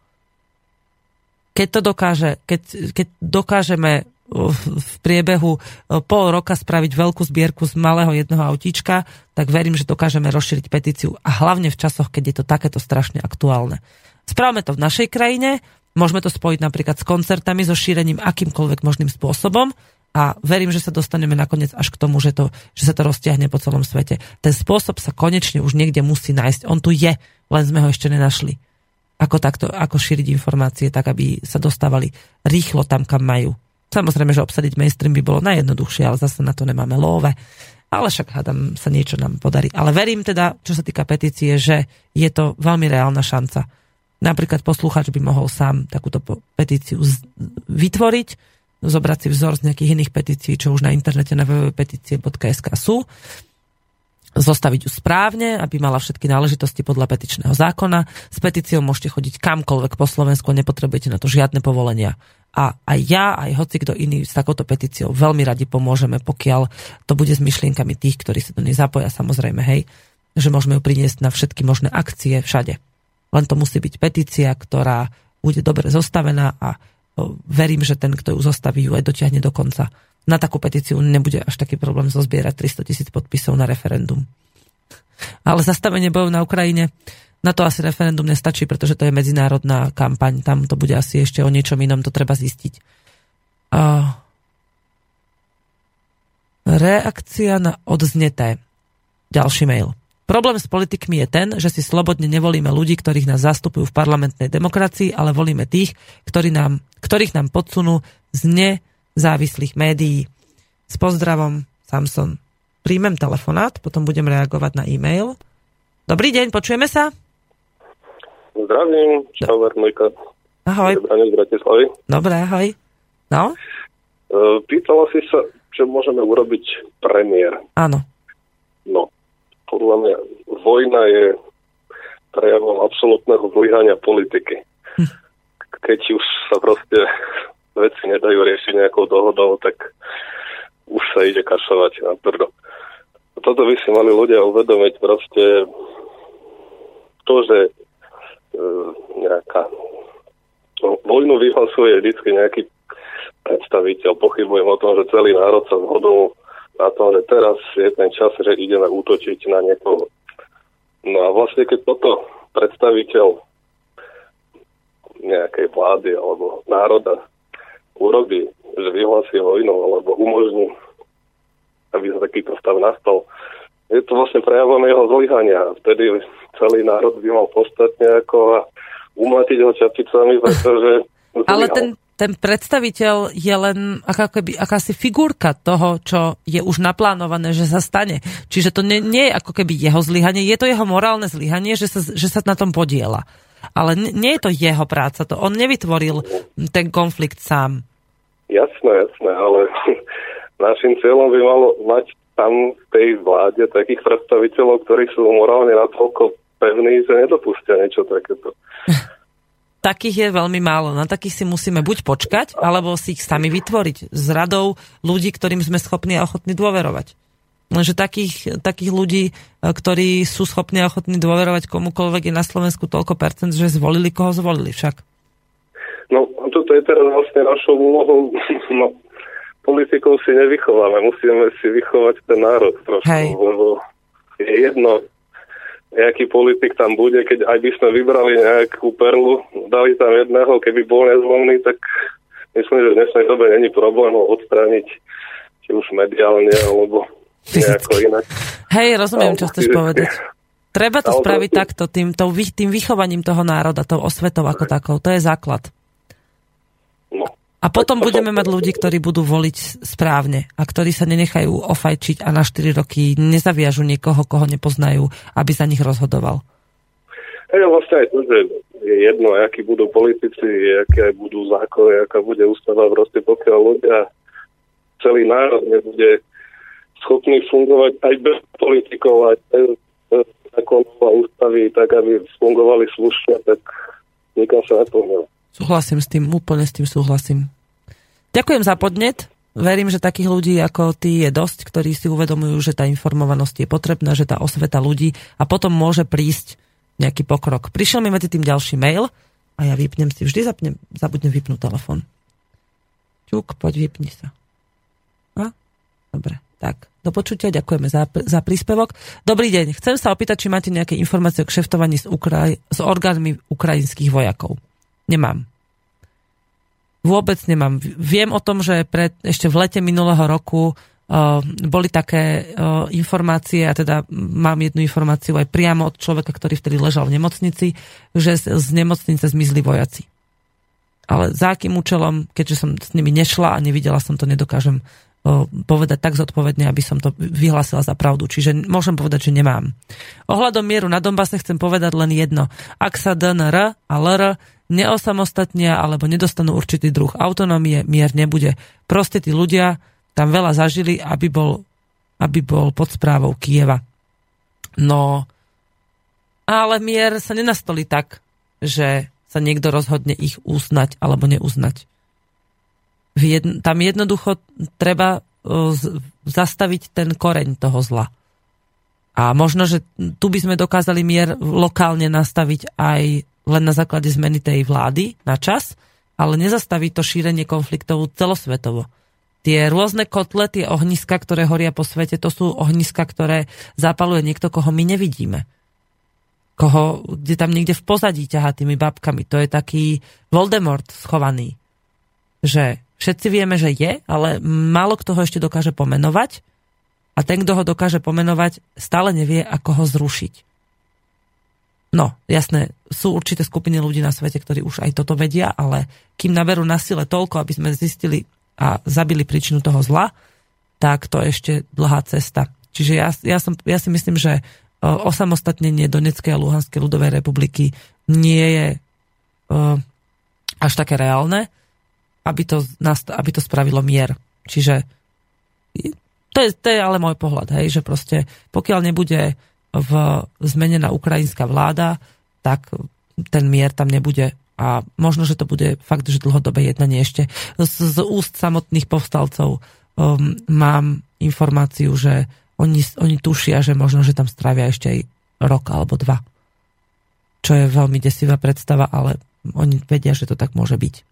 keď to dokáže, keď, keď dokážeme v priebehu pol roka spraviť veľkú zbierku z malého jedného autíčka, tak verím, že dokážeme rozšíriť petíciu a hlavne v časoch, keď je to takéto strašne aktuálne. Spravme to v našej krajine, môžeme to spojiť napríklad s koncertami, so šírením akýmkoľvek možným spôsobom a verím, že sa dostaneme nakoniec až k tomu, že, to, že sa to roztiahne po celom svete. Ten spôsob sa konečne už niekde musí nájsť. On tu je, len sme ho ešte nenašli ako, takto, ako šíriť informácie tak, aby sa dostávali rýchlo tam, kam majú. Samozrejme, že obsadiť mainstream by bolo najjednoduchšie, ale zase na to nemáme love. Ale však hádam sa niečo nám podarí. Ale verím teda, čo sa týka petície, že je to veľmi reálna šanca. Napríklad posluchač by mohol sám takúto petíciu vytvoriť, zobrať si vzor z nejakých iných petícií, čo už na internete na www.petície.sk sú zostaviť ju správne, aby mala všetky náležitosti podľa petičného zákona. S petíciou môžete chodiť kamkoľvek po Slovensku, nepotrebujete na to žiadne povolenia. A aj ja, aj hoci kto iný s takouto petíciou veľmi radi pomôžeme, pokiaľ to bude s myšlienkami tých, ktorí sa do nej zapoja, samozrejme, hej, že môžeme ju priniesť na všetky možné akcie všade. Len to musí byť petícia, ktorá bude dobre zostavená a verím, že ten, kto ju zostaví, ju aj dotiahne do konca na takú petíciu nebude až taký problém zozbierať 300 tisíc podpisov na referendum. Ale zastavenie bojov na Ukrajine, na to asi referendum nestačí, pretože to je medzinárodná kampaň. Tam to bude asi ešte o niečom inom, to treba zistiť. A... Reakcia na odzneté. Ďalší mail. Problém s politikmi je ten, že si slobodne nevolíme ľudí, ktorých nás zastupujú v parlamentnej demokracii, ale volíme tých, ktorí nám, ktorých nám podsunú z ne závislých médií. S pozdravom, Samson. Príjmem telefonát, potom budem reagovať na e-mail. Dobrý deň, počujeme sa? Zdravím, čau, Vermojka. Ahoj. z Bratislavy. Dobre, ahoj. No? E, pýtala si sa, čo môžeme urobiť premiér. Áno. No, podľa mňa vojna je prejavom absolútneho zlyhania politiky. Hm. Keď už sa proste veci nedajú riešiť nejakou dohodou, tak už sa ide kašovať na tvrdo. Toto by si mali ľudia uvedomiť proste to, že e, nejaká no, vojnu vyhlasuje vždy nejaký predstaviteľ. Pochybujem o tom, že celý národ sa zhodol na tom, že teraz je ten čas, že ideme útočiť na niekoho. No a vlastne keď toto predstaviteľ nejakej vlády alebo národa urobí, že vyhlási vojnu alebo umožní, aby sa takýto stav nastal, je to vlastne prejavom jeho zlyhania. Vtedy celý národ by mal postať nejako a umlatiť ho čapicami, pretože... Ale ten, ten predstaviteľ je len aká, keby, akási figurka toho, čo je už naplánované, že sa stane. Čiže to nie, nie je ako keby jeho zlyhanie, je to jeho morálne zlyhanie, že sa, že sa na tom podiela. Ale nie je to jeho práca, to on nevytvoril ten konflikt sám. Jasné, jasné, ale našim cieľom by malo mať tam v tej vláde takých predstaviteľov, ktorí sú morálne natoľko pevní, že nedopustia niečo takéto. Takých je veľmi málo. Na takých si musíme buď počkať, alebo si ich sami vytvoriť s radou ľudí, ktorým sme schopní a ochotní dôverovať. Lenže takých, takých ľudí, e, ktorí sú schopní a ochotní dôverovať komukoľvek je na Slovensku toľko percent, že zvolili, koho zvolili však. No, toto je teraz vlastne našou úlohou. No, politikov si nevychováme, musíme si vychovať ten národ trošku, Hej. lebo je jedno, nejaký politik tam bude, keď aj by sme vybrali nejakú perlu, dali tam jedného, keby bol nezlomný, tak myslím, že v dnešnej dobe není problém ho odstrániť, či už mediálne, alebo nejako inak. Hej, rozumiem, čo chceš povedať. Treba to spraviť takto, tým, tým vychovaním toho národa, tou osvetou ako takou. To je základ. No. A potom budeme mať ľudí, ktorí budú voliť správne a ktorí sa nenechajú ofajčiť a na 4 roky nezaviažu niekoho, koho nepoznajú, aby za nich rozhodoval. Hej, vlastne aj to, že je jedno, akí budú politici, aké budú zákony, aká bude ústava, proste pokiaľ ľudia, celý národ nebude schopný fungovať aj bez politikov, aj bez zákonov a ústavy, tak aby fungovali slušne, tak nikam sa nepohneme. Súhlasím s tým, úplne s tým súhlasím. Ďakujem za podnet. Verím, že takých ľudí ako ty je dosť, ktorí si uvedomujú, že tá informovanosť je potrebná, že tá osveta ľudí a potom môže prísť nejaký pokrok. Prišiel mi medzi tým ďalší mail a ja vypnem si, vždy zapnem, zabudnem vypnúť telefon. Čuk, poď, vypni sa. A? Dobre, tak. Do počutia, ďakujeme za, za príspevok. Dobrý deň, chcem sa opýtať, či máte nejaké informácie o kšeftovaní s, Ukraj- s orgánmi ukrajinských vojakov. Nemám. Vôbec nemám. Viem o tom, že pred, ešte v lete minulého roku uh, boli také uh, informácie, a teda mám jednu informáciu aj priamo od človeka, ktorý vtedy ležal v nemocnici, že z, z nemocnice zmizli vojaci. Ale za akým účelom, keďže som s nimi nešla a nevidela som to, nedokážem uh, povedať tak zodpovedne, aby som to vyhlásila za pravdu. Čiže môžem povedať, že nemám. Ohľadom mieru na Donbase chcem povedať len jedno. Ak sa DNR a LR neosamostatnia alebo nedostanú určitý druh autonómie, mier nebude. Proste tí ľudia tam veľa zažili, aby bol, aby bol pod správou Kieva. No, ale mier sa nenastolí tak, že sa niekto rozhodne ich uznať alebo neuznať. Tam jednoducho treba zastaviť ten koreň toho zla. A možno, že tu by sme dokázali mier lokálne nastaviť aj len na základe zmeny tej vlády na čas, ale nezastaví to šírenie konfliktov celosvetovo. Tie rôzne kotle, tie ohniska, ktoré horia po svete, to sú ohniska, ktoré zapaluje niekto, koho my nevidíme. Koho, kde tam niekde v pozadí ťahá tými babkami. To je taký Voldemort schovaný. Že všetci vieme, že je, ale málo kto ho ešte dokáže pomenovať a ten, kto ho dokáže pomenovať, stále nevie, ako ho zrušiť. No, jasné, sú určité skupiny ľudí na svete, ktorí už aj toto vedia, ale kým naberú na sile toľko, aby sme zistili a zabili príčinu toho zla, tak to je ešte dlhá cesta. Čiže ja, ja, som, ja si myslím, že osamostatnenie Donetskej a Luhanskej ľudovej republiky nie je uh, až také reálne, aby to, aby to spravilo mier. Čiže to je, to je ale môj pohľad, hej, že proste pokiaľ nebude v zmenená ukrajinská vláda, tak ten mier tam nebude a možno, že to bude fakt, že dlhodobé jednanie ešte. Z, z úst samotných povstalcov um, mám informáciu, že oni, oni tušia, že možno, že tam strávia ešte aj rok alebo dva. Čo je veľmi desivá predstava, ale oni vedia, že to tak môže byť.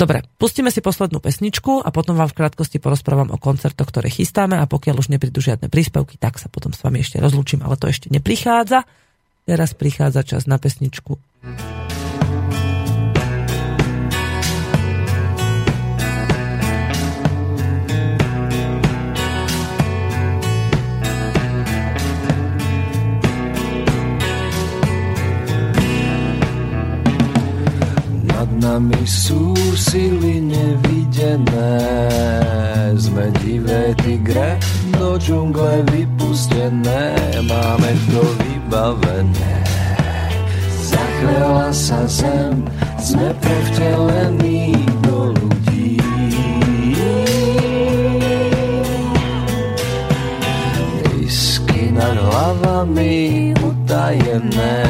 Dobre, pustíme si poslednú pesničku a potom vám v krátkosti porozprávam o koncertoch, ktoré chystáme a pokiaľ už neprídu žiadne príspevky, tak sa potom s vami ešte rozlúčim, ale to ešte neprichádza. Teraz prichádza čas na pesničku. Nami sú sily nevidené. Sme divé tigre, do džungle vypustené, máme to vybavené. Zachvela sa zem, sme prevtelení do ľudí. Isky nad hlavami utajené,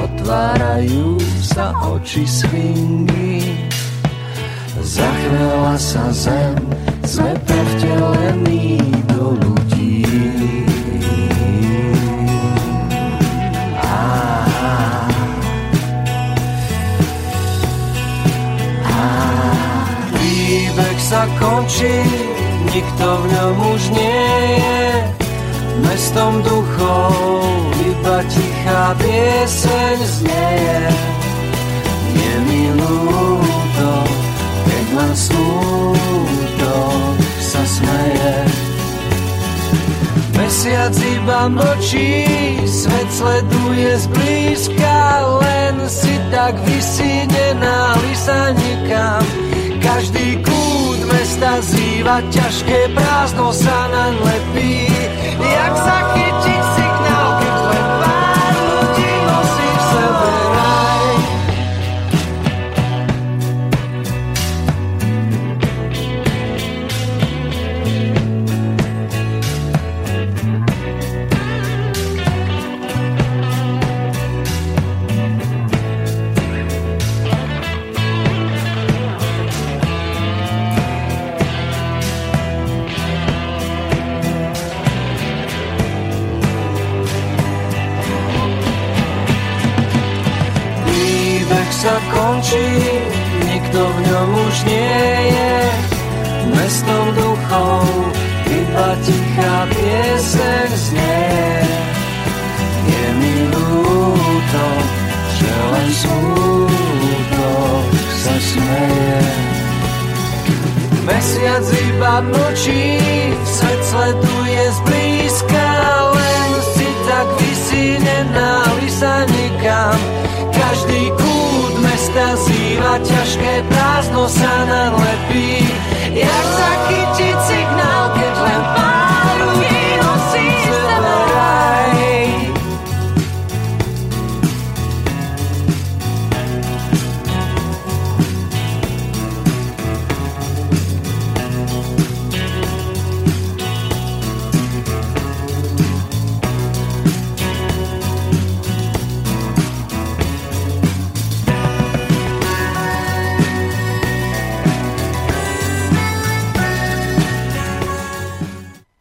otvárajú sa oči svingy. Zachvela sa zem, sme prevtelení do ľudí. Príbeh sa končí, nikto v ňom už nie je. Mestom duchov iba tichá pieseň znieje ľúto, keď len smútok sa smeje. Mesiac iba mlčí, svet sleduje zblízka, len si tak vysí, nenáli sa nikam. Každý kút mesta zýva, ťažké prázdno sa naň lepí. Jak sa chytiť končí, nikto v ňom už nie je. Mestom duchov iba tichá pieseň znie. Je mi ľúto, že len smútok sa smeje. Mesiac iba mlčí, svet sleduje zblízka, len si tak vysí, nenáli sa nikam. Každý kút mesta zýva, ťažké prázdno sa nalepí. Jak zachytiť signál,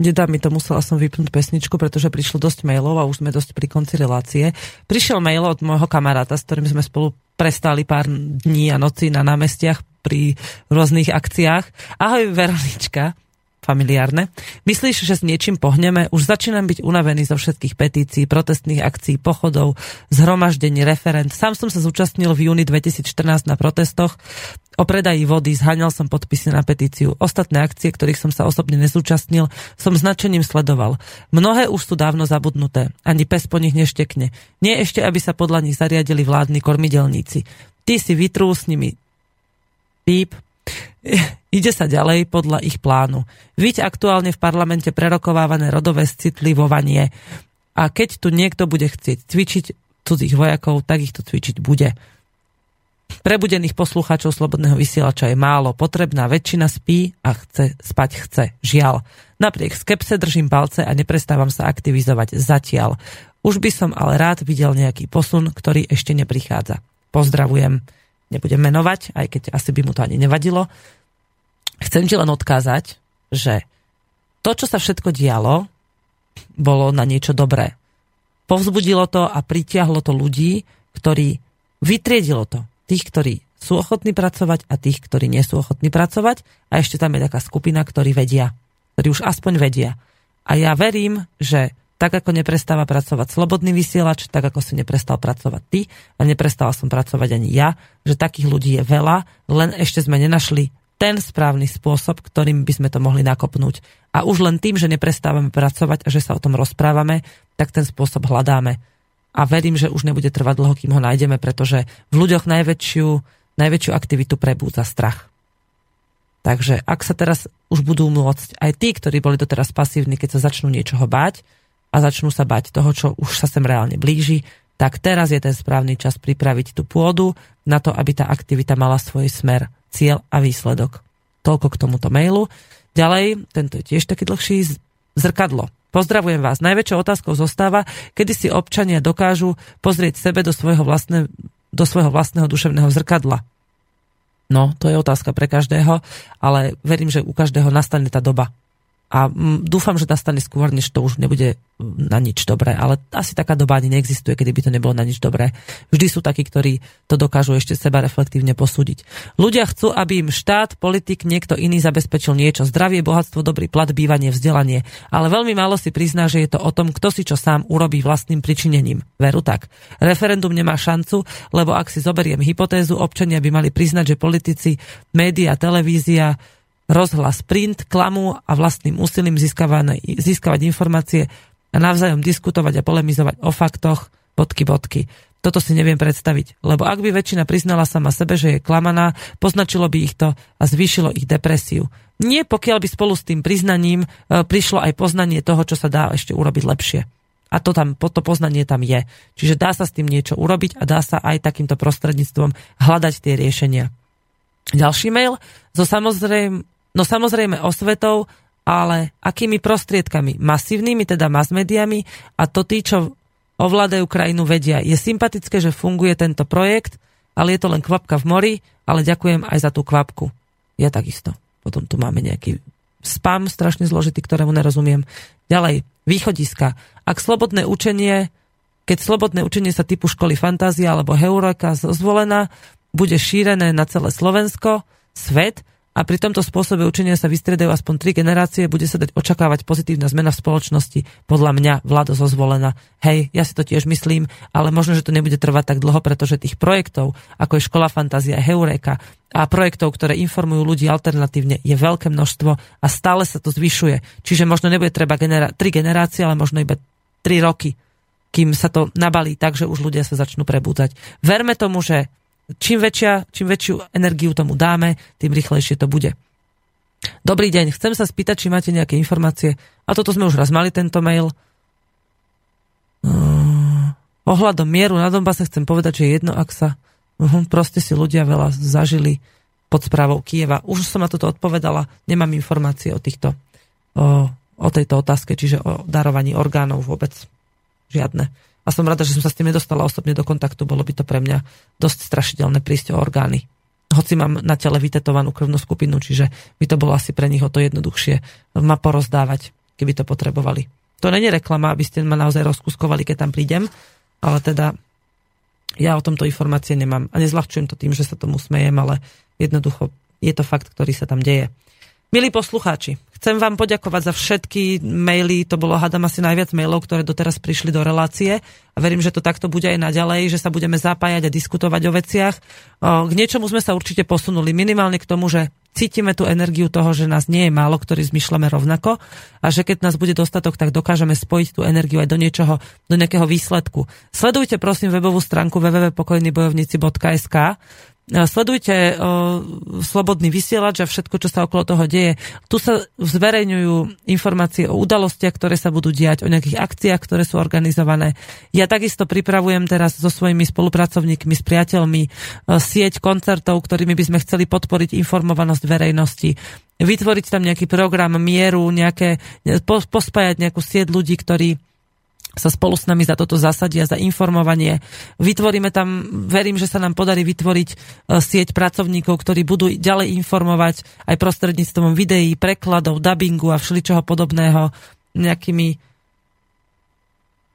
Nedá mi to, musela som vypnúť pesničku, pretože prišlo dosť mailov a už sme dosť pri konci relácie. Prišiel mail od môjho kamaráta, s ktorým sme spolu prestali pár dní a noci na námestiach pri rôznych akciách. Ahoj Veronička, familiárne. Myslíš, že s niečím pohneme? Už začínam byť unavený zo všetkých petícií, protestných akcií, pochodov, zhromaždení, referent. Sám som sa zúčastnil v júni 2014 na protestoch o predaji vody, zháňal som podpisy na petíciu. Ostatné akcie, ktorých som sa osobne nezúčastnil, som značením sledoval. Mnohé už sú dávno zabudnuté. Ani pes po nich neštekne. Nie ešte, aby sa podľa nich zariadili vládni kormidelníci. Ty si vytrú s nimi píp, Ide sa ďalej podľa ich plánu. Viď aktuálne v parlamente prerokovávané rodové citlivovanie. A keď tu niekto bude chcieť cvičiť cudzích vojakov, tak ich to cvičiť bude. Prebudených poslucháčov Slobodného vysielača je málo. Potrebná väčšina spí a chce spať chce. Žiaľ. Napriek skepse držím palce a neprestávam sa aktivizovať zatiaľ. Už by som ale rád videl nejaký posun, ktorý ešte neprichádza. Pozdravujem nebudem menovať, aj keď asi by mu to ani nevadilo. Chcem ti len odkázať, že to, čo sa všetko dialo, bolo na niečo dobré. Povzbudilo to a pritiahlo to ľudí, ktorí vytriedilo to. Tých, ktorí sú ochotní pracovať a tých, ktorí nie sú ochotní pracovať. A ešte tam je taká skupina, ktorí vedia. Ktorí už aspoň vedia. A ja verím, že tak ako neprestáva pracovať slobodný vysielač, tak ako si neprestal pracovať ty a neprestala som pracovať ani ja, že takých ľudí je veľa, len ešte sme nenašli ten správny spôsob, ktorým by sme to mohli nakopnúť. A už len tým, že neprestávame pracovať a že sa o tom rozprávame, tak ten spôsob hľadáme. A verím, že už nebude trvať dlho, kým ho nájdeme, pretože v ľuďoch najväčšiu, najväčšiu aktivitu prebúdza strach. Takže ak sa teraz už budú môcť aj tí, ktorí boli doteraz pasívni, keď sa začnú niečoho báť, a začnú sa bať toho, čo už sa sem reálne blíži, tak teraz je ten správny čas pripraviť tú pôdu na to, aby tá aktivita mala svoj smer, cieľ a výsledok. Toľko k tomuto mailu. Ďalej, tento je tiež taký dlhší, zrkadlo. Pozdravujem vás. Najväčšou otázkou zostáva, kedy si občania dokážu pozrieť sebe do svojho, vlastné, do svojho vlastného duševného zrkadla. No, to je otázka pre každého, ale verím, že u každého nastane tá doba, a mm, dúfam, že nastane skôr, než to už nebude mm, na nič dobré. Ale asi taká doba ani neexistuje, kedy by to nebolo na nič dobré. Vždy sú takí, ktorí to dokážu ešte seba reflektívne posúdiť. Ľudia chcú, aby im štát, politik, niekto iný zabezpečil niečo. Zdravie, bohatstvo, dobrý plat, bývanie, vzdelanie. Ale veľmi málo si prizná, že je to o tom, kto si čo sám urobí vlastným pričinením. Veru tak. Referendum nemá šancu, lebo ak si zoberiem hypotézu, občania by mali priznať, že politici, média, televízia, rozhlas print, klamu a vlastným úsilím získavať informácie a navzájom diskutovať a polemizovať o faktoch, bodky, bodky. Toto si neviem predstaviť, lebo ak by väčšina priznala sama sebe, že je klamaná, poznačilo by ich to a zvýšilo ich depresiu. Nie pokiaľ by spolu s tým priznaním e, prišlo aj poznanie toho, čo sa dá ešte urobiť lepšie. A to, tam, to poznanie tam je. Čiže dá sa s tým niečo urobiť a dá sa aj takýmto prostredníctvom hľadať tie riešenia. Ďalší mail. So samozrejme, No samozrejme osvetou, ale akými prostriedkami? Masívnymi, teda masmediami a to tí, čo ovládajú krajinu, vedia. Je sympatické, že funguje tento projekt, ale je to len kvapka v mori, ale ďakujem aj za tú kvapku. Ja takisto. Potom tu máme nejaký spam strašne zložitý, ktorému nerozumiem. Ďalej, východiska. Ak slobodné učenie, keď slobodné učenie sa typu školy fantázia alebo heureka zvolená, bude šírené na celé Slovensko, svet a pri tomto spôsobe učenia sa vystriedajú aspoň tri generácie, bude sa dať očakávať pozitívna zmena v spoločnosti. Podľa mňa vláda zozvolená. Hej, ja si to tiež myslím, ale možno, že to nebude trvať tak dlho, pretože tých projektov, ako je Škola Fantázia, Heureka a projektov, ktoré informujú ľudí alternatívne, je veľké množstvo a stále sa to zvyšuje. Čiže možno nebude treba genera- tri generácie, ale možno iba tri roky, kým sa to nabalí tak, že už ľudia sa začnú prebúzať. Verme tomu, že čím, väčšia, čím väčšiu energiu tomu dáme, tým rýchlejšie to bude. Dobrý deň, chcem sa spýtať, či máte nejaké informácie. A toto sme už raz mali, tento mail. Uh, ohľadom mieru na Donbase chcem povedať, že jedno, ak sa uh, proste si ľudia veľa zažili pod správou Kieva. Už som na toto odpovedala, nemám informácie o týchto o, o tejto otázke, čiže o darovaní orgánov vôbec žiadne. A som rada, že som sa s tým nedostala osobne do kontaktu, bolo by to pre mňa dosť strašidelné prísť o orgány. Hoci mám na tele vytetovanú krvnú skupinu, čiže by to bolo asi pre nich o to jednoduchšie ma porozdávať, keby to potrebovali. To není reklama, aby ste ma naozaj rozkuskovali, keď tam prídem, ale teda ja o tomto informácie nemám a nezľahčujem to tým, že sa tomu smejem, ale jednoducho je to fakt, ktorý sa tam deje. Milí poslucháči, chcem vám poďakovať za všetky maily, to bolo hádam asi najviac mailov, ktoré doteraz prišli do relácie. A verím, že to takto bude aj naďalej, že sa budeme zapájať a diskutovať o veciach. K niečomu sme sa určite posunuli, minimálne k tomu, že cítime tú energiu toho, že nás nie je málo, ktorí zmyšľame rovnako. A že keď nás bude dostatok, tak dokážeme spojiť tú energiu aj do niečoho, do nejakého výsledku. Sledujte prosím webovú stránku www.pokojnybojovníci.sk Sledujte slobodný vysielač a všetko, čo sa okolo toho deje. Tu sa zverejňujú informácie o udalostiach, ktoré sa budú diať, o nejakých akciách, ktoré sú organizované. Ja takisto pripravujem teraz so svojimi spolupracovníkmi, s priateľmi sieť koncertov, ktorými by sme chceli podporiť informovanosť verejnosti vytvoriť tam nejaký program mieru, nejaké, pospájať nejakú sieť ľudí, ktorí sa spolu s nami za toto zasadia, za informovanie. Vytvoríme tam, verím, že sa nám podarí vytvoriť e, sieť pracovníkov, ktorí budú ďalej informovať aj prostredníctvom videí, prekladov, dubbingu a všeličoho podobného nejakými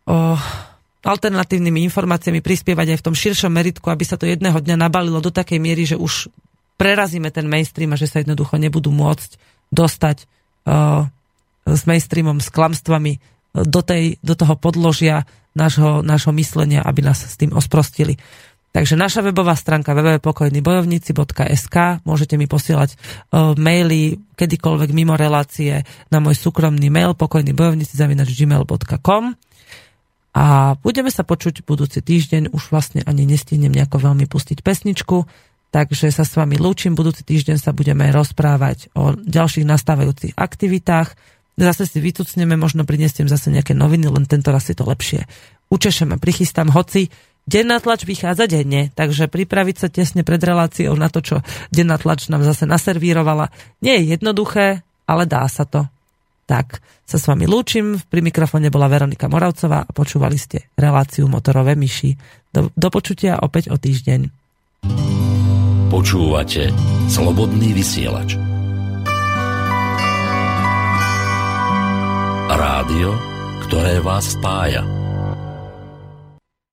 o, alternatívnymi informáciami prispievať aj v tom širšom meritku, aby sa to jedného dňa nabalilo do takej miery, že už prerazíme ten mainstream a že sa jednoducho nebudú môcť dostať o, s mainstreamom, s klamstvami do, tej, do toho podložia nášho, nášho myslenia, aby nás s tým osprostili. Takže naša webová stránka www.pokojnybojovníci.sk môžete mi posielať uh, maily kedykoľvek mimo relácie na môj súkromný mail pokojnybojovníci.gmail.com a budeme sa počuť budúci týždeň, už vlastne ani nestihnem nejako veľmi pustiť pesničku, takže sa s vami lúčim, budúci týždeň sa budeme rozprávať o ďalších nastávajúcich aktivitách, zase si vytucneme, možno prinestiem zase nejaké noviny, len tento raz si to lepšie učešem a prichystám, hoci denná tlač vychádza denne, takže pripraviť sa tesne pred reláciou na to, čo denná tlač nám zase naservírovala, nie je jednoduché, ale dá sa to. Tak sa s vami lúčim, pri mikrofóne bola Veronika Moravcová a počúvali ste reláciu Motorové myši. Do, do počutia opäť o týždeň. Počúvate Slobodný vysielač. Rádio, ktoré vás spája.